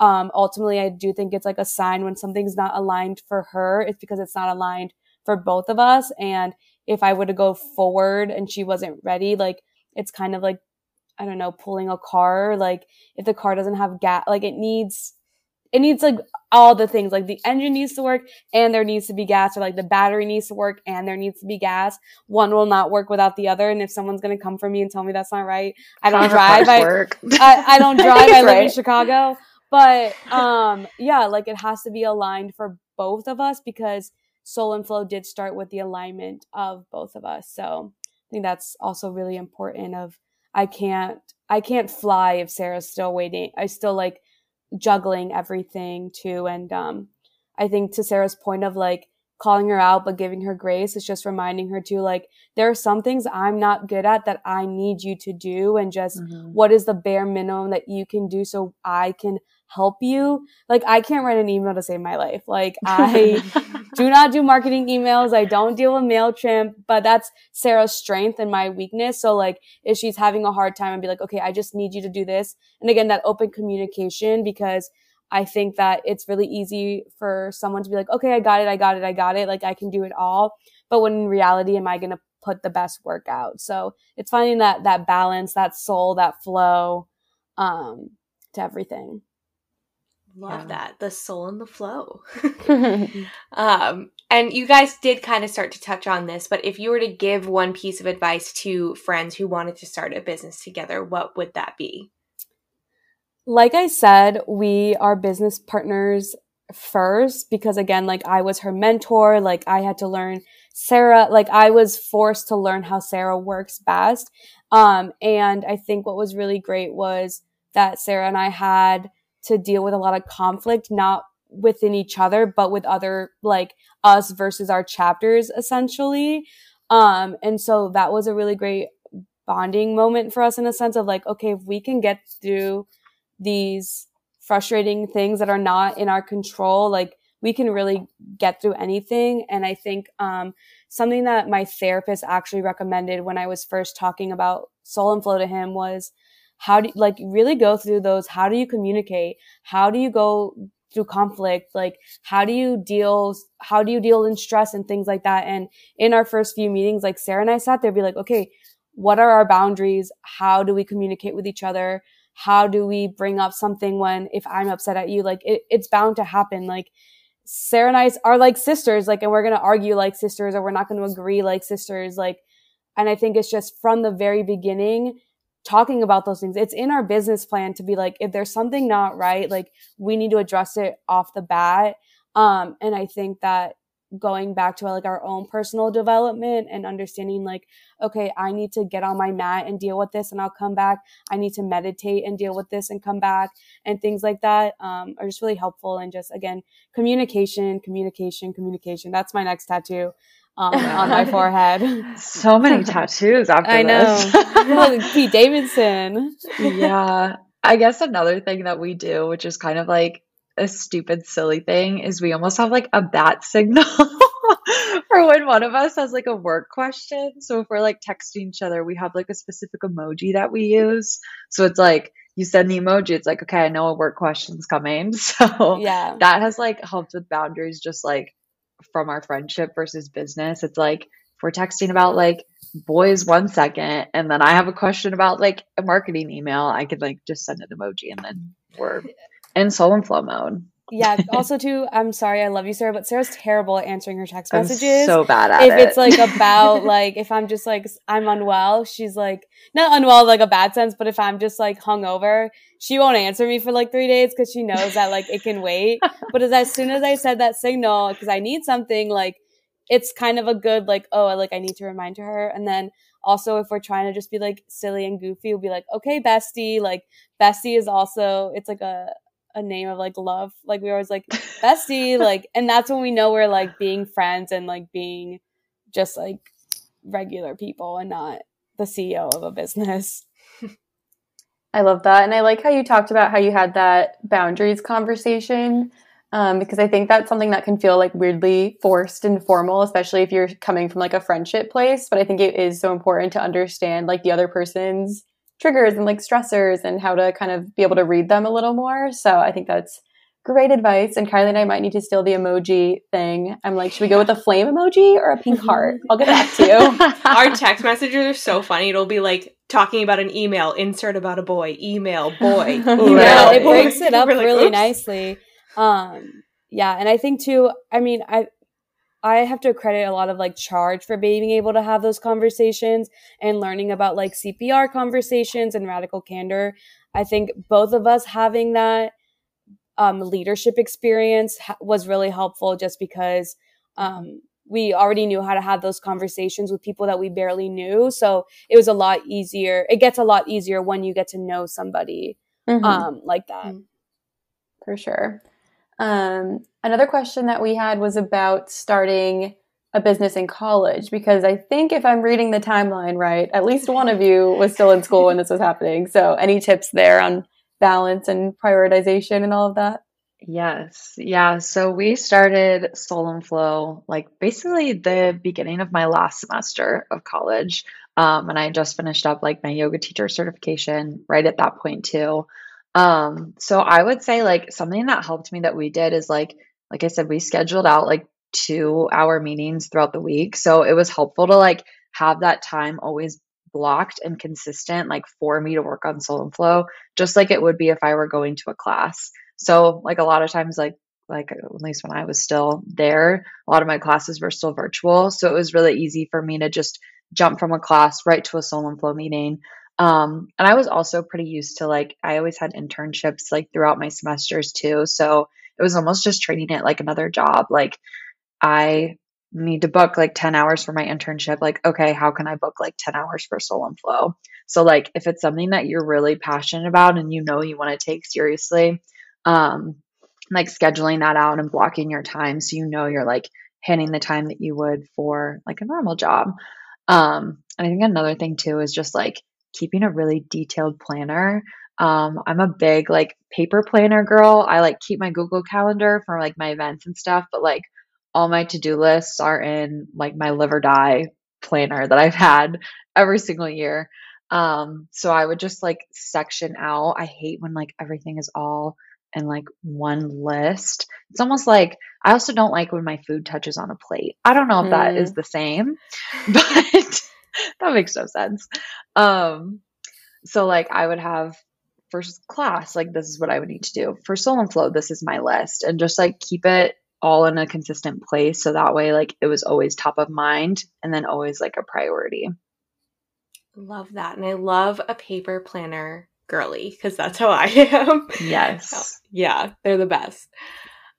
um, ultimately, I do think it's like a sign when something's not aligned for her. It's because it's not aligned for both of us. And if I were to go forward and she wasn't ready, like it's kind of like, I don't know, pulling a car. Like if the car doesn't have gas, like it needs, it needs like all the things. Like the engine needs to work and there needs to be gas, or like the battery needs to work and there needs to be gas. One will not work without the other. And if someone's gonna come for me and tell me that's not right, I don't drive. I, I, I, don't drive. I live right. in Chicago but um yeah like it has to be aligned for both of us because soul and flow did start with the alignment of both of us so i think that's also really important of i can't i can't fly if sarah's still waiting i still like juggling everything too and um i think to sarah's point of like calling her out but giving her grace is just reminding her to like there are some things i'm not good at that i need you to do and just mm-hmm. what is the bare minimum that you can do so i can help you. Like I can't write an email to save my life. Like I do not do marketing emails. I don't deal with MailChimp, but that's Sarah's strength and my weakness. So like if she's having a hard time and be like, okay, I just need you to do this. And again, that open communication because I think that it's really easy for someone to be like, okay, I got it. I got it. I got it. Like I can do it all. But when in reality, am I going to put the best work out? So it's finding that, that balance, that soul, that flow, um, to everything. Love yeah. that. The soul and the flow. um, and you guys did kind of start to touch on this, but if you were to give one piece of advice to friends who wanted to start a business together, what would that be? Like I said, we are business partners first because again, like I was her mentor, like I had to learn Sarah, like I was forced to learn how Sarah works best. Um, and I think what was really great was that Sarah and I had to deal with a lot of conflict, not within each other, but with other, like us versus our chapters essentially. Um, and so that was a really great bonding moment for us in a sense of like, okay, if we can get through these frustrating things that are not in our control, like we can really get through anything. And I think, um, something that my therapist actually recommended when I was first talking about soul and flow to him was how do you, like really go through those how do you communicate? How do you go through conflict? Like how do you deal how do you deal in stress and things like that? And in our first few meetings like sarah and i sat there be like okay what are our boundaries? How do we communicate with each other? How do we bring up something when if i'm upset at you? Like it, it's bound to happen. Like sarah and i are like sisters like and we're to argue like sisters or we're not to agree like sisters like and i think it's just from the very beginning talking about those things. It's in our business plan to be like, if there's something not right, like we need to address it off the bat. Um, and I think that going back to like our own personal development and understanding like, okay, I need to get on my mat and deal with this and I'll come back. I need to meditate and deal with this and come back and things like that, um, are just really helpful. And just again, communication, communication, communication. That's my next tattoo um, on my forehead. So many tattoos after this. I know. Pete Davidson. yeah. I guess another thing that we do, which is kind of like a stupid, silly thing, is we almost have like a bat signal for when one of us has like a work question. So if we're like texting each other, we have like a specific emoji that we use. So it's like, you send the emoji, it's like, okay, I know a work question's coming. So yeah, that has like helped with boundaries, just like from our friendship versus business. It's like we're texting about like boys one second and then I have a question about like a marketing email, I could like just send an emoji and then we're in soul and flow mode. Yeah. Also, too, I'm sorry, I love you, Sarah, but Sarah's terrible at answering her text I'm messages. so bad at if it. it's like about like if I'm just like I'm unwell, she's like not unwell like a bad sense, but if I'm just like hungover, she won't answer me for like three days because she knows that like it can wait. But as, as soon as I said that signal, because I need something, like it's kind of a good like oh like I need to remind her, and then also if we're trying to just be like silly and goofy, we'll be like okay bestie, like bestie is also it's like a a name of like love. Like we always like bestie, like, and that's when we know we're like being friends and like being just like regular people and not the CEO of a business. I love that. And I like how you talked about how you had that boundaries conversation. Um, because I think that's something that can feel like weirdly forced and formal, especially if you're coming from like a friendship place. But I think it is so important to understand like the other person's triggers and like stressors and how to kind of be able to read them a little more. So I think that's great advice. And Kylie and I might need to steal the emoji thing. I'm like, should we go with a flame emoji or a pink heart? I'll get back to you. Our text messages are so funny. It'll be like talking about an email, insert about a boy, email, boy, email. Yeah, it breaks it up like, really "Oops." nicely. Um, yeah, and I think too. I mean, I I have to credit a lot of like charge for being able to have those conversations and learning about like CPR conversations and radical candor. I think both of us having that um, leadership experience ha- was really helpful just because um, we already knew how to have those conversations with people that we barely knew. So it was a lot easier. It gets a lot easier when you get to know somebody Mhm. um, like that. Mm. For sure. Um, another question that we had was about starting a business in college because I think if I'm reading the timeline right, at least one of you was still in school when this was happening. So, any tips there on balance and prioritization and all of that? Yes. Yeah. So we started Soul and Flow like basically the beginning of my last semester of college. Um, and I just finished up like my yoga teacher certification right at that point too. Um, so I would say like something that helped me that we did is like, like I said, we scheduled out like two hour meetings throughout the week. So it was helpful to like have that time always blocked and consistent, like for me to work on Soul and Flow, just like it would be if I were going to a class. So like a lot of times like like at least when I was still there, a lot of my classes were still virtual. So it was really easy for me to just jump from a class right to a soul and flow meeting. Um, and I was also pretty used to like I always had internships like throughout my semesters too. So it was almost just treating it like another job. Like I need to book like 10 hours for my internship. Like, okay, how can I book like 10 hours for soul and flow? So like if it's something that you're really passionate about and you know you want to take seriously, um like scheduling that out and blocking your time so you know you're like hitting the time that you would for like a normal job um and i think another thing too is just like keeping a really detailed planner um i'm a big like paper planner girl i like keep my google calendar for like my events and stuff but like all my to-do lists are in like my live or die planner that i've had every single year um so i would just like section out i hate when like everything is all in like one list. It's almost like I also don't like when my food touches on a plate. I don't know if that is the same, but that makes no sense. Um so like I would have first class, like this is what I would need to do. For soul and flow, this is my list and just like keep it all in a consistent place so that way like it was always top of mind and then always like a priority. Love that. And I love a paper planner girly because that's how I am. Yes. yeah, they're the best.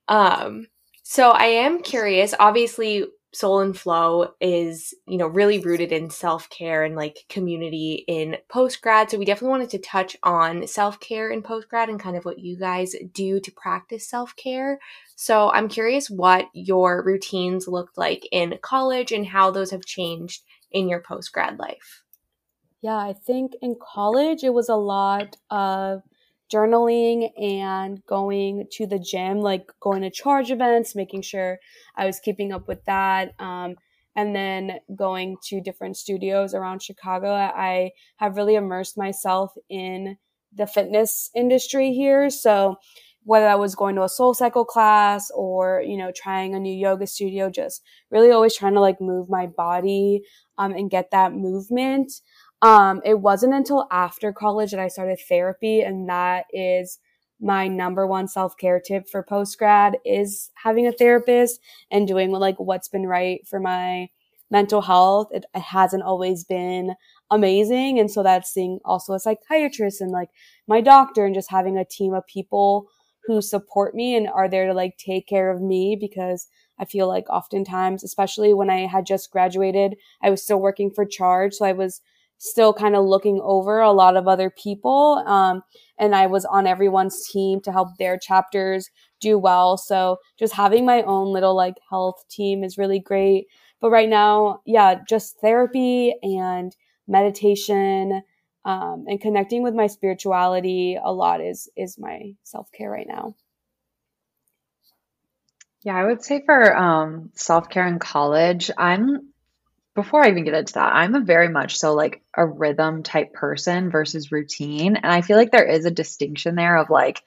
Um, so I am curious. Obviously, Soul and Flow is, you know, really rooted in self care and like community in post grad. So we definitely wanted to touch on self care in post grad and kind of what you guys do to practice self care. So I'm curious what your routines looked like in college and how those have changed in your post grad life. Yeah, I think in college it was a lot of journaling and going to the gym, like going to charge events, making sure I was keeping up with that. Um, and then going to different studios around Chicago. I have really immersed myself in the fitness industry here. So whether I was going to a SoulCycle class or, you know, trying a new yoga studio, just really always trying to like move my body um, and get that movement. Um, it wasn't until after college that I started therapy, and that is my number one self-care tip for post grad is having a therapist and doing like what's been right for my mental health. It, it hasn't always been amazing. And so that's seeing also a psychiatrist and like my doctor and just having a team of people who support me and are there to like take care of me because I feel like oftentimes, especially when I had just graduated, I was still working for charge. So I was still kind of looking over a lot of other people. Um, and I was on everyone's team to help their chapters do well. So just having my own little like health team is really great. But right now, yeah, just therapy and meditation um, and connecting with my spirituality a lot is is my self care right now. Yeah, I would say for um, self care in college, I'm before I even get into that, I'm a very much so like a rhythm type person versus routine. And I feel like there is a distinction there of like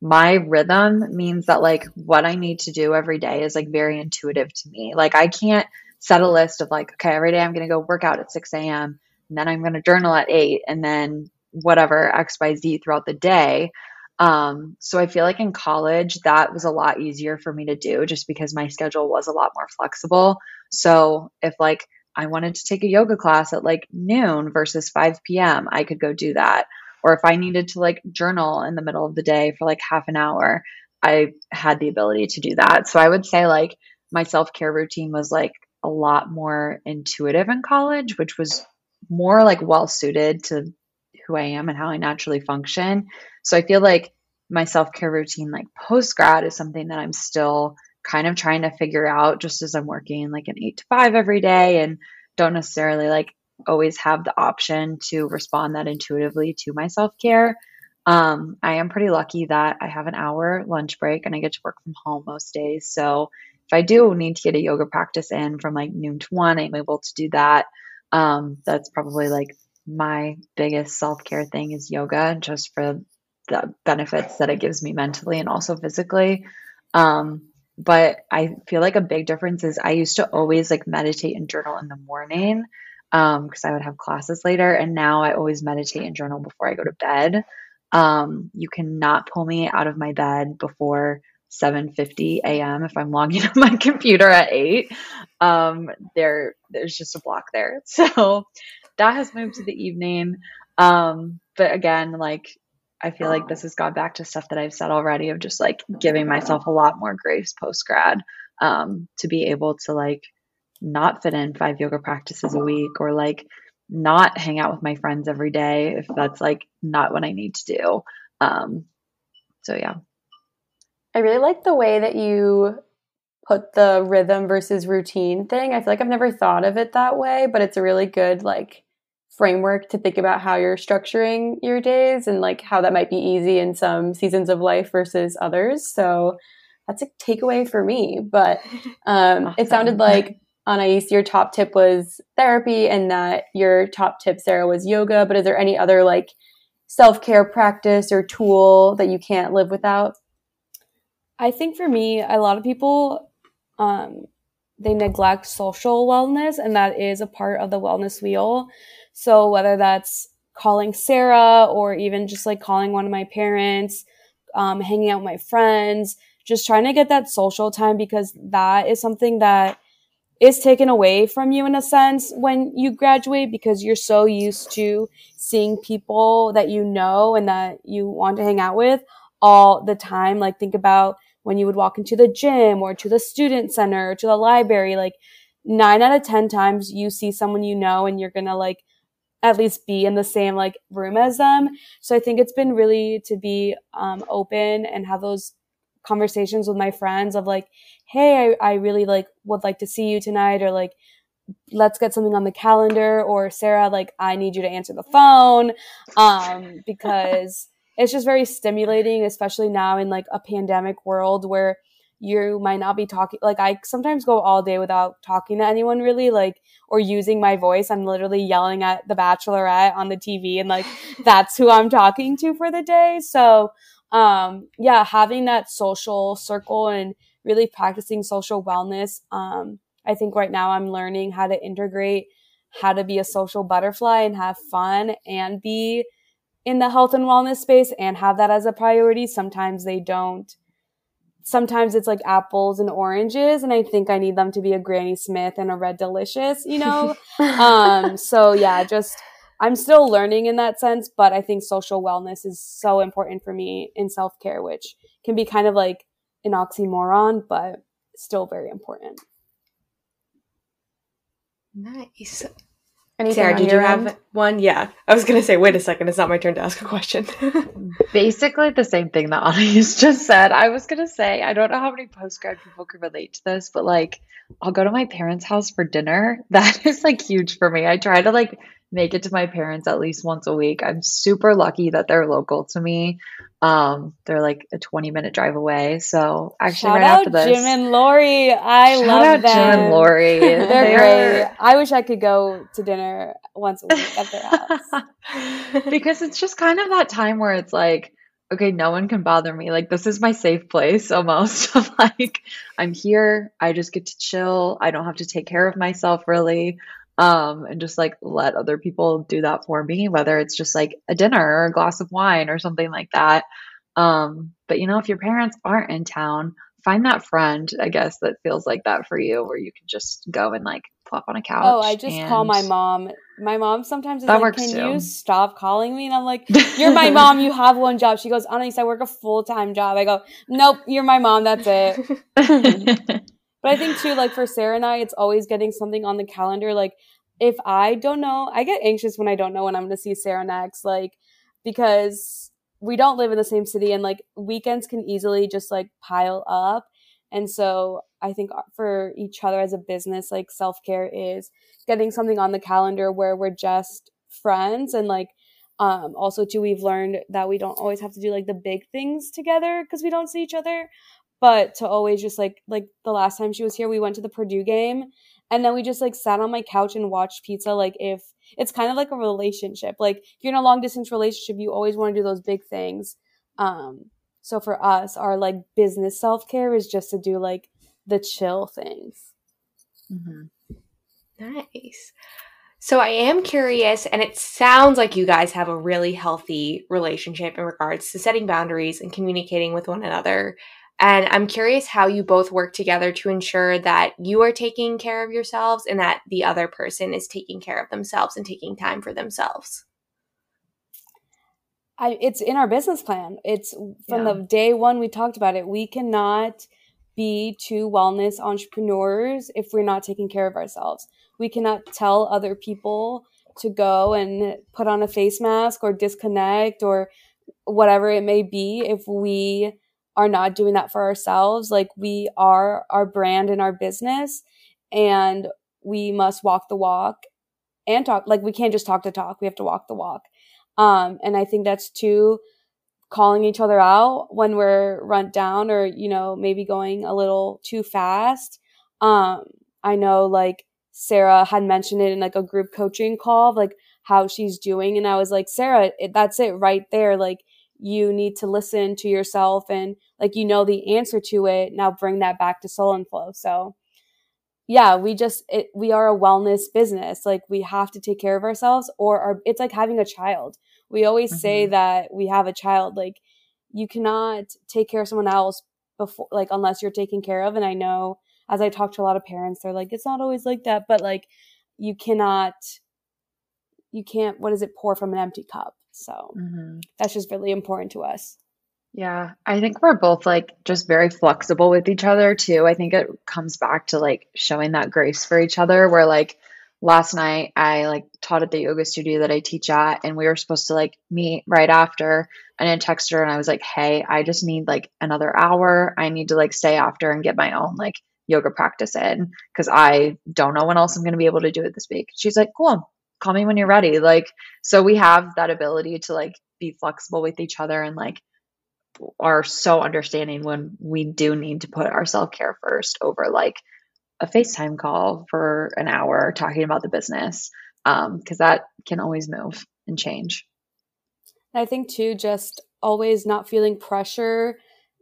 my rhythm means that like what I need to do every day is like very intuitive to me. Like I can't set a list of like, okay, every day I'm going to go work out at 6 a.m and then I'm going to journal at eight and then whatever XYZ throughout the day. Um, so I feel like in college that was a lot easier for me to do just because my schedule was a lot more flexible. So if like I wanted to take a yoga class at like noon versus 5 p.m., I could go do that. Or if I needed to like journal in the middle of the day for like half an hour, I had the ability to do that. So I would say like my self care routine was like a lot more intuitive in college, which was more like well suited to who I am and how I naturally function. So I feel like my self care routine, like post grad, is something that I'm still kind of trying to figure out just as I'm working like an eight to five every day and don't necessarily like always have the option to respond that intuitively to my self care. Um, I am pretty lucky that I have an hour lunch break and I get to work from home most days. So if I do need to get a yoga practice in from like noon to one, I'm able to do that. Um, that's probably like my biggest self care thing is yoga, just for the benefits that it gives me mentally and also physically. Um, but I feel like a big difference is I used to always like meditate and journal in the morning because um, I would have classes later, and now I always meditate and journal before I go to bed. Um, you cannot pull me out of my bed before 7:50 a.m. if I'm logging on my computer at 8. Um, there there's just a block there. So that has moved to the evening. Um, but again, like I feel like this has gone back to stuff that I've said already of just like giving myself a lot more grace post grad um, to be able to like not fit in five yoga practices a week or like not hang out with my friends every day if that's like not what I need to do. Um, so yeah. I really like the way that you put the rhythm versus routine thing. I feel like I've never thought of it that way, but it's a really good like framework to think about how you're structuring your days and like how that might be easy in some seasons of life versus others. So that's a takeaway for me. But um, awesome. it sounded like Anais, your top tip was therapy, and that your top tip, Sarah, was yoga. But is there any other like self care practice or tool that you can't live without? I think for me, a lot of people um, they neglect social wellness, and that is a part of the wellness wheel. So whether that's calling Sarah or even just like calling one of my parents, um, hanging out with my friends, just trying to get that social time because that is something that is taken away from you in a sense when you graduate because you're so used to seeing people that you know and that you want to hang out with all the time. Like think about when you would walk into the gym or to the student center or to the library, like nine out of 10 times you see someone you know and you're going to like at least be in the same like room as them. So I think it's been really to be um, open and have those conversations with my friends of like, hey, I, I really like would like to see you tonight or like let's get something on the calendar or Sarah, like I need you to answer the phone. Um, because it's just very stimulating, especially now in like a pandemic world where you might not be talking like I sometimes go all day without talking to anyone really like or using my voice. I'm literally yelling at the bachelorette on the TV and like that's who I'm talking to for the day. So um yeah, having that social circle and really practicing social wellness. Um I think right now I'm learning how to integrate how to be a social butterfly and have fun and be in the health and wellness space and have that as a priority. Sometimes they don't. Sometimes it's like apples and oranges, and I think I need them to be a Granny Smith and a Red Delicious, you know? um, so yeah, just I'm still learning in that sense, but I think social wellness is so important for me in self care, which can be kind of like an oxymoron, but still very important. Nice. Anything Sarah, on did you your have one? Yeah. I was going to say, wait a second. It's not my turn to ask a question. Basically, the same thing that Anais just said. I was gonna say, I don't know how many post grad people can relate to this, but like, I'll go to my parents' house for dinner. That is like huge for me. I try to like make it to my parents at least once a week. I'm super lucky that they're local to me. Um, they're like a 20 minute drive away. So actually, Shout right out after this, Jim and Lori. I shout love out them. Jim and Lori. They're They're- great. I wish I could go to dinner once a week at their house. because it's just kind of that time where it's like okay no one can bother me like this is my safe place almost of like i'm here i just get to chill i don't have to take care of myself really um and just like let other people do that for me whether it's just like a dinner or a glass of wine or something like that um but you know if your parents aren't in town find that friend i guess that feels like that for you where you can just go and like plop on a couch Oh, I just call my mom. My mom sometimes is That like, works "Can too. you stop calling me?" And I'm like, "You're my mom. You have one job." She goes, "Honest, I work a full time job." I go, "Nope, you're my mom. That's it." But I think too, like for Sarah and I, it's always getting something on the calendar. Like if I don't know, I get anxious when I don't know when I'm going to see Sarah next, like because we don't live in the same city and like weekends can easily just like pile up. And so I think uh, for each other as a business, like self care is getting something on the calendar where we're just friends and like um also too we've learned that we don't always have to do like the big things together because we don't see each other but to always just like like the last time she was here we went to the purdue game and then we just like sat on my couch and watched pizza like if it's kind of like a relationship like you're in a long distance relationship you always want to do those big things um so for us our like business self-care is just to do like the chill things mm-hmm. Nice. So I am curious, and it sounds like you guys have a really healthy relationship in regards to setting boundaries and communicating with one another. And I'm curious how you both work together to ensure that you are taking care of yourselves and that the other person is taking care of themselves and taking time for themselves. I, it's in our business plan. It's from Yeah. the day one we talked about it. We cannot be two wellness entrepreneurs if we're not taking care of ourselves. We cannot tell other people to go and put on a face mask or disconnect or whatever it may be if we are not doing that for ourselves. Like we are our brand and our business and we must walk the walk and talk like we can't just talk the talk. We have to walk the walk. Um, and I think that's too calling each other out when we're run down or, you know, maybe going a little too fast. Um, I know like Sarah had mentioned it in like a group coaching call, like how she's doing. And I was like, Sarah, it, that's it right there. Like you need to listen to yourself and like, you know, the answer to it. Now bring that back to soul and flow. So yeah, we just, it, we are a wellness business. Like we have to take care of ourselves or our, it's like having a child. We always say Mhm. that we have a child. Like you cannot take care of someone else before, like unless you're taken care of. And I know as I talk to a lot of parents, they're like, it's not always like that, but like you cannot, you can't, what is it, pour from an empty cup. So Mhm. that's just really important to us. Yeah, I think we're both like just very flexible with each other too. I think it comes back to like showing that grace for each other. Where like last night I like taught at the yoga studio that I teach at, and we were supposed to like meet right after. And I texted her and I was like, "Hey, I just need like another hour. I need to like stay after and get my own like yoga practice in because I don't know when else I'm going to be able to do it this week." She's like, "Cool, call me when you're ready." Like, so we have that ability to like be flexible with each other and like are so understanding when we do need to put our self care first over like a FaceTime call for an hour talking about the business. Um, cause that can always move and change. I think too, just always not feeling pressure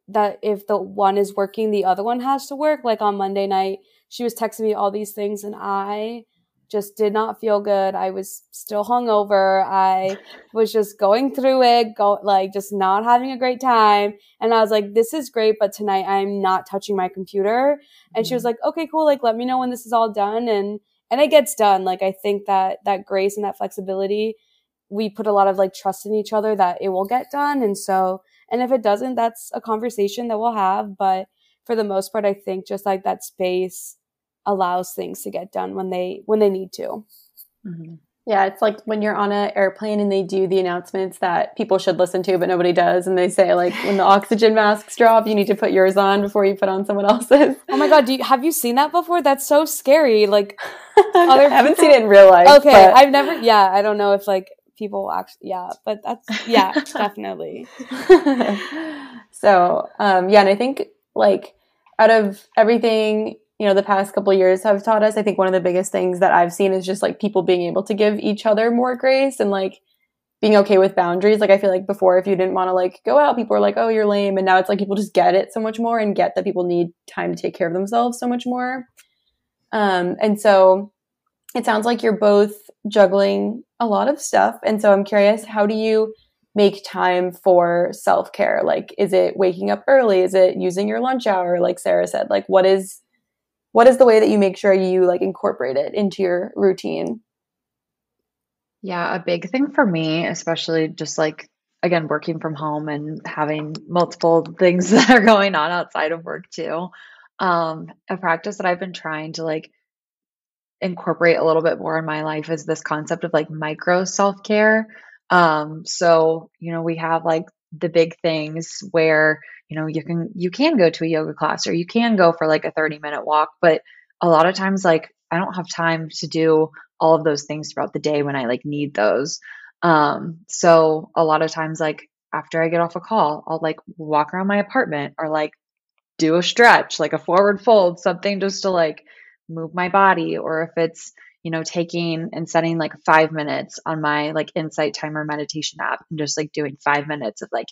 that if the one is working, the other one has to work. Like on Monday night, she was texting me all these things, and I just did not feel good. I was still hungover. I was just going through it, go like just not having a great time. And I was like, this is great, but tonight I'm not touching my computer. And mm-hmm. she was like, okay, cool. Like, let me know when this is all done. And, and it gets done. Like, I think that that grace and that flexibility, we put a lot of like trust in each other that it will get done. And so, and if it doesn't, that's a conversation that we'll have. But for the most part, I think just like that space, allows things to get done when they when they need to. Mm-hmm. Yeah, it's like when you're on an airplane and they do the announcements that people should listen to, but nobody does, and they say like when the oxygen masks drop, you need to put yours on before you put on someone else's. Oh my god, do you, have you seen that before? That's so scary. Like, other I haven't seen it in real life. Okay, but... I've never. Yeah, I don't know if like people actually. Yeah, but that's yeah, definitely. so, um, yeah, and I think like out of everything you know the past couple years have taught us. I think one of the biggest things that i've seen is just like people being able to give each other more grace and like being okay with boundaries. Like i feel like before if you didn't want to like go out people were like oh you're lame. And now it's like people just get it so much more and get that people need time to take care of themselves so much more. Um and so it sounds like you're both juggling a lot of stuff. And so i'm curious how do you make time for self-care? Like is it waking up early? Is it using your lunch hour? Like sarah said like what is what is the way that you make sure you like incorporate it into your routine? Yeah, a big thing for me, especially just like again working from home and having multiple things that are going on outside of work too. Um, a practice that I've been trying to like incorporate a little bit more in my life is this concept of like micro self care. Um, so, you know, we have like the big things where you know you can you can go to a yoga class or you can go for like a 30 minute walk but a lot of times like i don't have time to do all of those things throughout the day when i like need those. Um so a lot of times like after i get off a call i'll like walk around my apartment or like do a stretch like a forward fold something just to like move my body or if it's you know taking and setting like 5 minutes on my like insight timer meditation app and just like doing 5 minutes of like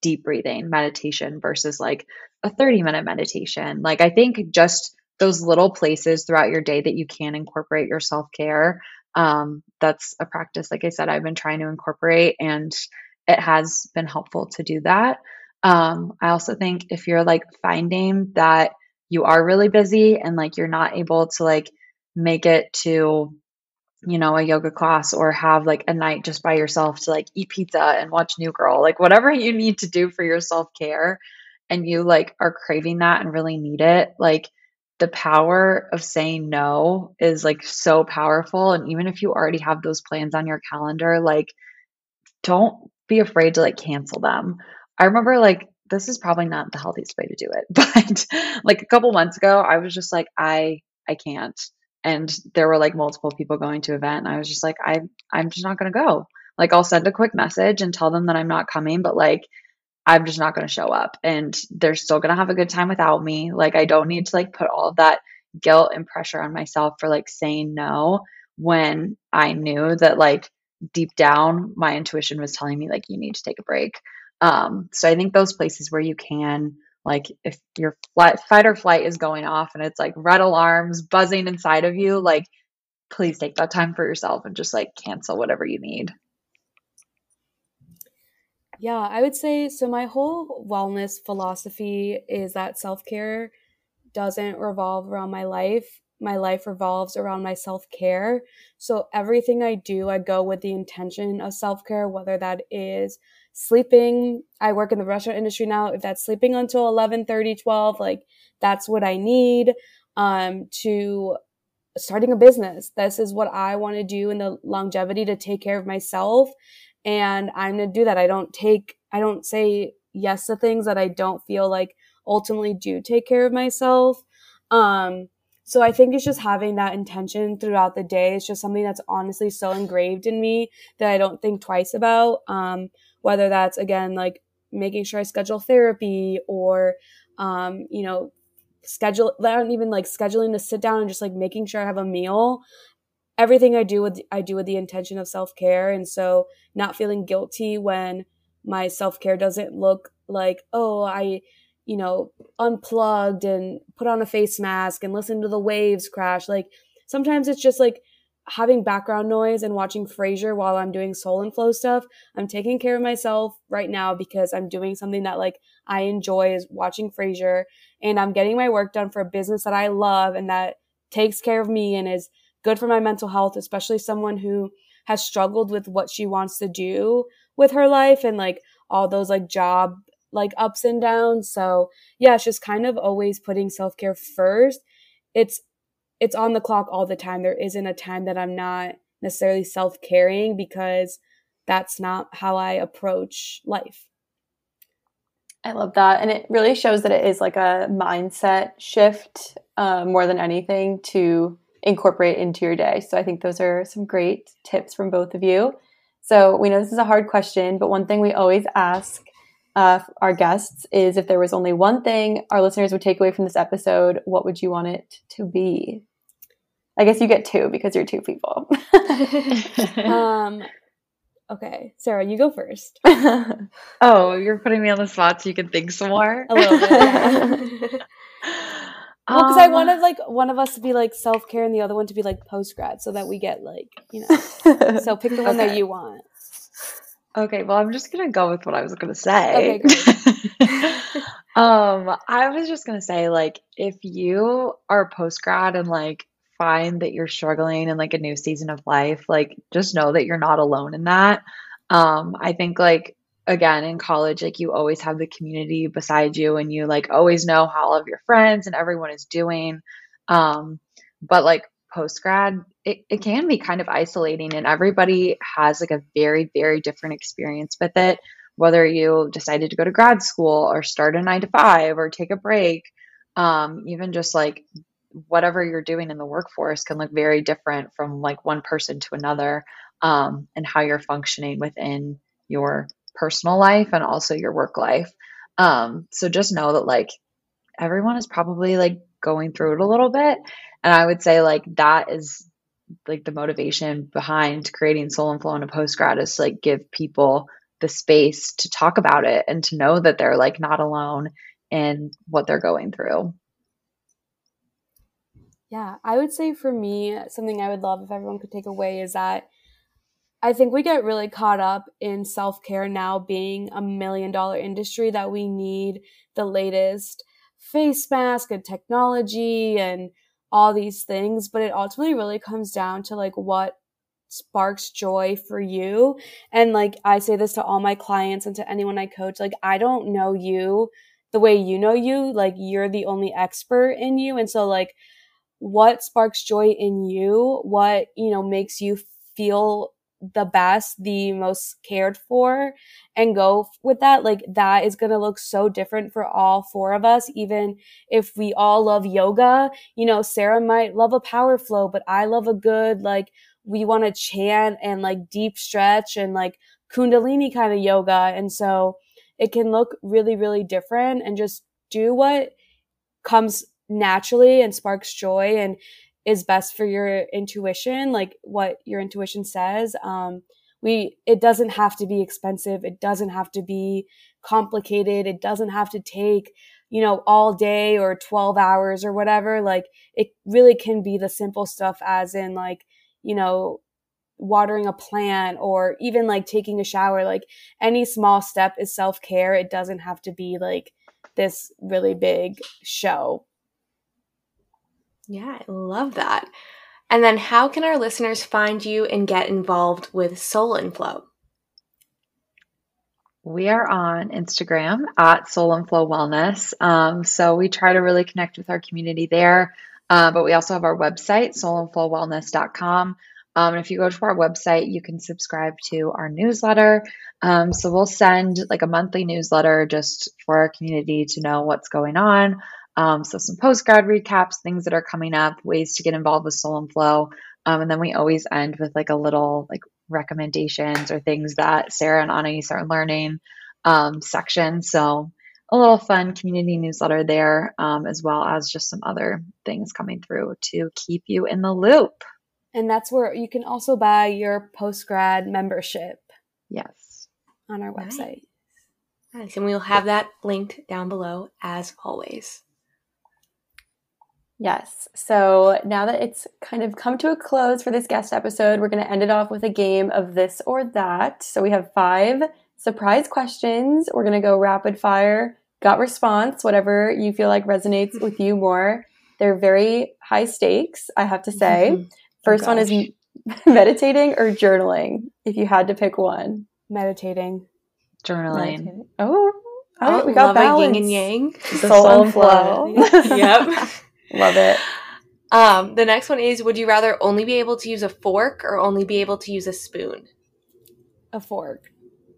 deep breathing meditation versus like a 30 minute meditation. Like, I think just those little places throughout your day that you can incorporate your self care. Um, that's a practice, like I said, I've been trying to incorporate and it has been helpful to do that. Um, I also think if you're like finding that you are really busy and like you're not able to like make it to you know, a yoga class or have like a night just by yourself to like eat pizza and watch New Girl, like whatever you need to do for your self care and you like are craving that and really need it, like the power of saying no is like so powerful. And even if you already have those plans on your calendar, like don't be afraid to like cancel them. I remember like this is probably not the healthiest way to do it, but like a couple months ago, I was just like, I I can't and there were like multiple people going to event and i was just like i i'm just not going to go. Like i'll send a quick message and tell them that i'm not coming but like i'm just not going to show up and they're still going to have a good time without me. Like i don't need to like put all of that guilt and pressure on myself for like saying no when i knew that like deep down my intuition was telling me like you need to take a break. Um so i think those places where you can like if your flight, fight or flight is going off and it's like red alarms buzzing inside of you, like please take that time for yourself and just like cancel whatever you need. Yeah, I would say so. My whole wellness philosophy is that self care doesn't revolve around my life. My life revolves around my self care. So everything I do, I go with the intention of self care, whether that is sleeping i work in the restaurant industry now if that's sleeping until 11 30 12 like that's what i need um to starting a business this is what i want to do in the longevity to take care of myself and i'm going to do that i don't take i don't say yes to things that i don't feel like ultimately do take care of myself um so I think it's just having that intention throughout the day. It's just something that's honestly so engraved in me that I don't think twice about. Um, whether that's again like making sure I schedule therapy or um, you know schedule not even like scheduling to sit down and just like making sure I have a meal. Everything I do with I do with the intention of self care, and so not feeling guilty when my self care doesn't look like oh I you know unplugged and put on a face mask and listen to the waves crash. Like sometimes it's just like having background noise and watching Frasier while I'm doing soul and flow stuff. I'm taking care of myself right now because I'm doing something that like I enjoy is watching Frasier and I'm getting my work done for a business that I love and that takes care of me and is good for my mental health, especially someone who has struggled with what she wants to do with her life and like all those like job like ups and downs. So yeah, it's just kind of always putting self care first. It's it's on the clock all the time. There isn't a time that I'm not necessarily self caring because that's not how I approach life. I love that. And it really shows that it is like a mindset shift uh, more than anything to incorporate into your day. So I think those are some great tips from both of you. So we know this is a hard question, but one thing we always ask uh, our guests is if there was only one thing our listeners would take away from this episode, what would you want it to be? I guess you get two because you're two people. um, okay, Sarah, you go first. oh, you're putting me on the spot so you can think some more. A little bit. Yeah. well, because um, I wanted like one of us to be like self care and the other one to be like post grad, so that we get like you know. so pick the one okay. that you want. Okay, well, I'm just gonna go with what I was gonna say. Okay, um, I was just gonna say, like, if you are post grad and like find that you're struggling in like a new season of life, like, just know that you're not alone in that. Um, I think like again in college, like you always have the community beside you, and you like always know how all of your friends and everyone is doing. Um, but like post grad, it, it can be kind of isolating and everybody has like a very, very different experience with it. Whether you decided to go to grad school or start a nine to five or take a break, um, even just like whatever you're doing in the workforce can look very different from like one person to another um, and how you're functioning within your personal life and also your work life. Um, so just know that like everyone is probably like going through it a little bit and I would say like that is like the motivation behind creating Soul and Flow in a post grad is to, like give people the space to talk about it and to know that they're like not alone in what they're going through. Yeah, I would say for me, something I would love if everyone could take away is that I think we get really caught up in self care now being a million dollar industry that we need the latest face mask and technology and all these things, but it ultimately really comes down to like what sparks joy for you. And like I say this to all my clients and to anyone I coach, like I don't know you the way you know you, like you're the only expert in you. And so like what sparks joy in you, what, you know, makes you feel the best, the most cared for, and go with that, like that is going to look so different for all four of us. Even if we all love yoga, you know, Sarah might love a power flow, but I love a good, like, we want to chant and like deep stretch and like Kundalini kind of yoga. And so it can look really, really different and just do what comes naturally and sparks joy and is best for your intuition, like what your intuition says. Um, we, it doesn't have to be expensive. It doesn't have to be complicated. It doesn't have to take, you know, all day or 12 hours or whatever. Like it really can be the simple stuff as in like, you know, watering a plant or even like taking a shower. Like any small step is self care. It doesn't have to be like this really big show. Yeah, I love that. And then how can our listeners find you and get involved with Soul and Flow? We are on Instagram at Soul and Flow Wellness. Um, so we try to really connect with our community there. Uh, but we also have our website, soulandflowwellness.com. Um, and if you go to our website, you can subscribe to our newsletter. Um, so we'll send like a monthly newsletter just for our community to know what's going on. Um, so some post grad recaps, things that are coming up, ways to get involved with Soul and Flow. Um, and then we always end with like a little like recommendations or things that Sarah and Anais are learning um, section. So a little fun community newsletter there, um, as well as just some other things coming through to keep you in the loop. And that's where you can also buy your post grad membership. Yes. On our website. Nice. nice. And we'll have that linked down below as always. Yes. So now that it's kind of come to a close for this guest episode, we're going to end it off with a game of this or that. So we have five surprise questions. We're going to go rapid fire, gut response, whatever you feel like resonates with you more. They're very high stakes, I have to say. Oh, First Oh, one is meditating or journaling, if you had to pick one. Meditating. Journaling. Meditating. Oh, all right, Oh, we got love a balance. yin and yang. The Soul, soul and flow. yep. Love it. Um, the next one is Would you rather only be able to use a fork or only be able to use a spoon? A fork.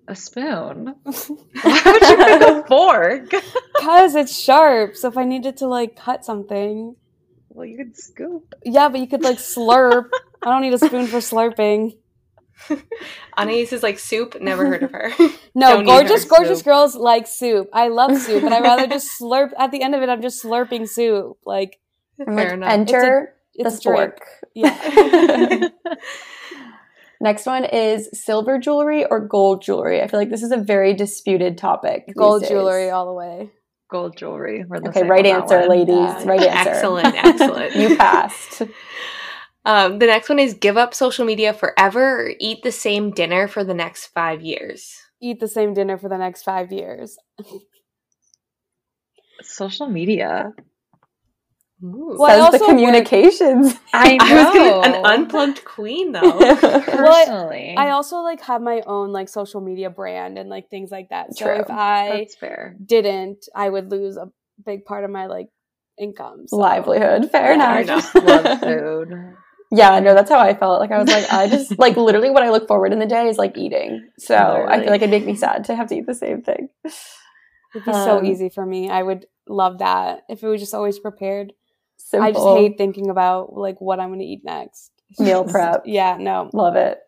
A spoon. Why would you pick a fork? Because it's sharp. So if I needed to like cut something, Well, you could scoop. yeah, but you could like slurp. I don't need a spoon for slurping. Anais is like soup. Never heard of her. No, Don't gorgeous, her gorgeous soup. girls like soup. I love soup, but I'd rather just slurp. At the end of it, I'm just slurping soup. Like Fair like, enough. enter it's the a drink. fork. Yeah. Next one is silver jewelry or gold jewelry. I feel like this is a very disputed topic. Gold jewelry all the way. Gold jewelry. Okay, right answer, ladies. Yeah. Right answer. Excellent, excellent. you passed. Um, the next one is give up social media forever or eat the same dinner for the next five years. Eat the same dinner for the next five years. Social media. Ooh. Well, Says the also work- communications. I know. I was gonna, an unplugged queen though. Personally. I also like have my own like social media brand and like things like that. So True. if I That's fair. didn't, I would lose a big part of my like income. So. Livelihood. Fair Yeah, I enough. just love food. Yeah, no, that's how I felt. Like I was like, I just like literally what I look forward in the day is like eating. So I feel like it'd make me sad to have to eat the same thing. It'd be so Um, easy for me. I would love that if it was just always prepared. Simple. I just hate thinking about like what I'm going to eat next. meal prep. Yeah, no. Love it.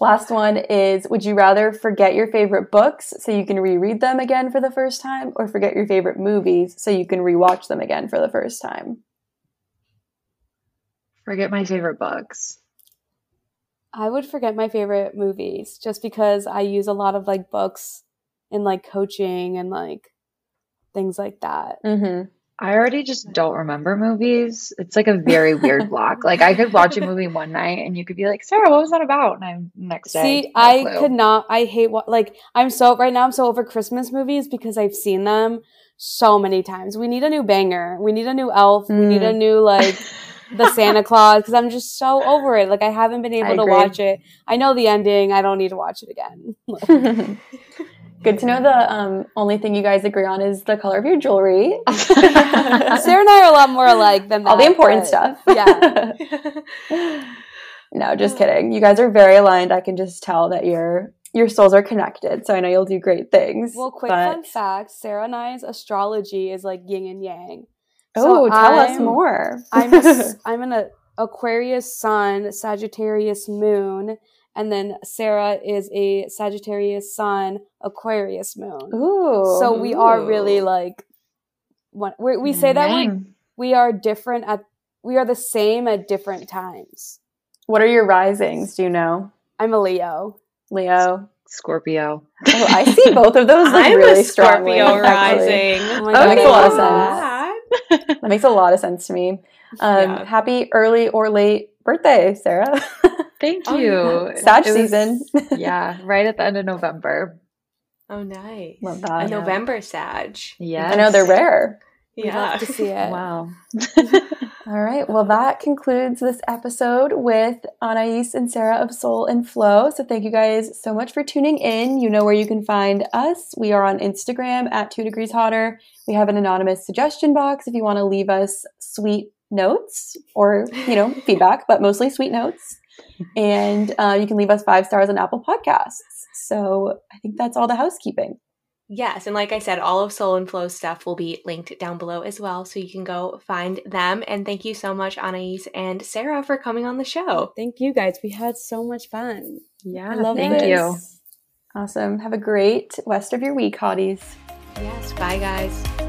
Last one is Would you rather forget your favorite books so you can reread them again for the first time, or forget your favorite movies so you can rewatch them again for the first time? Forget my favorite books. I would forget my favorite movies just because I use a lot of like books in like coaching and like things like that. Mm-hmm. I already just don't remember movies. It's like a very weird block. Like I could watch a movie one night and you could be like, Sarah, what was that about? And I'm next day. See, no I clue. could not. I hate what like I'm so right now. I'm so over Christmas movies because I've seen them so many times. We need a new banger. We need a new Elf. We need a Mm. new like the Santa Claus because I'm just so over it. Like I haven't been able to agree. watch it. I know the ending. I don't need to watch it again. Good to know the um, only thing you guys agree on is the color of your jewelry. Sarah and I are a lot more alike than that. All the important but stuff. Yeah. no, just kidding. You guys are very aligned. I can just tell that your your souls are connected. So I know you'll do great things. Well, quick but- fun fact: Sarah and I's astrology is like yin and yang. So Oh, tell us I'm- more. I'm a s- I'm an Aquarius Sun, Sagittarius Moon, and then Sarah is a Sagittarius Sun, Aquarius Moon. Ooh. so we are really like, what we we say that we we are different at we are the same at different times. what are your risings? Do you know, I'm a Leo. Leo? Scorpio. Oh, I see both of those like I'm really a strongly. Scorpio actually. rising. Oh my That God, makes I a lot love of that. That makes a lot of sense to me. Um, Yeah. Happy early or late birthday, Sarah. Thank Oh, you. yeah. Sag It was- season. yeah, right at the end of November. Oh, nice. Love A that. know. November Sag. Yeah. I know they're rare. Yeah. love to see it. Wow. All right. Well, that concludes this episode with Anais and Sarah of Soul and Flow. So thank you guys so much for tuning in. You know where you can find us. We are on Instagram at two degrees hotter. We have an anonymous suggestion box if you want to leave us sweet notes or, you know, feedback, but mostly sweet notes. And uh, you can leave us five stars on Apple Podcasts. So I think that's all the housekeeping. Yes, and like I said, all of Soul and Flow stuff will be linked down below as well, so you can go find them. And thank you so much, Anais and Sarah, for coming on the show. Thank you guys. We had so much fun. Yeah. I love thank this. you. Awesome. Have a great rest of your week, hotties. Yes, bye guys.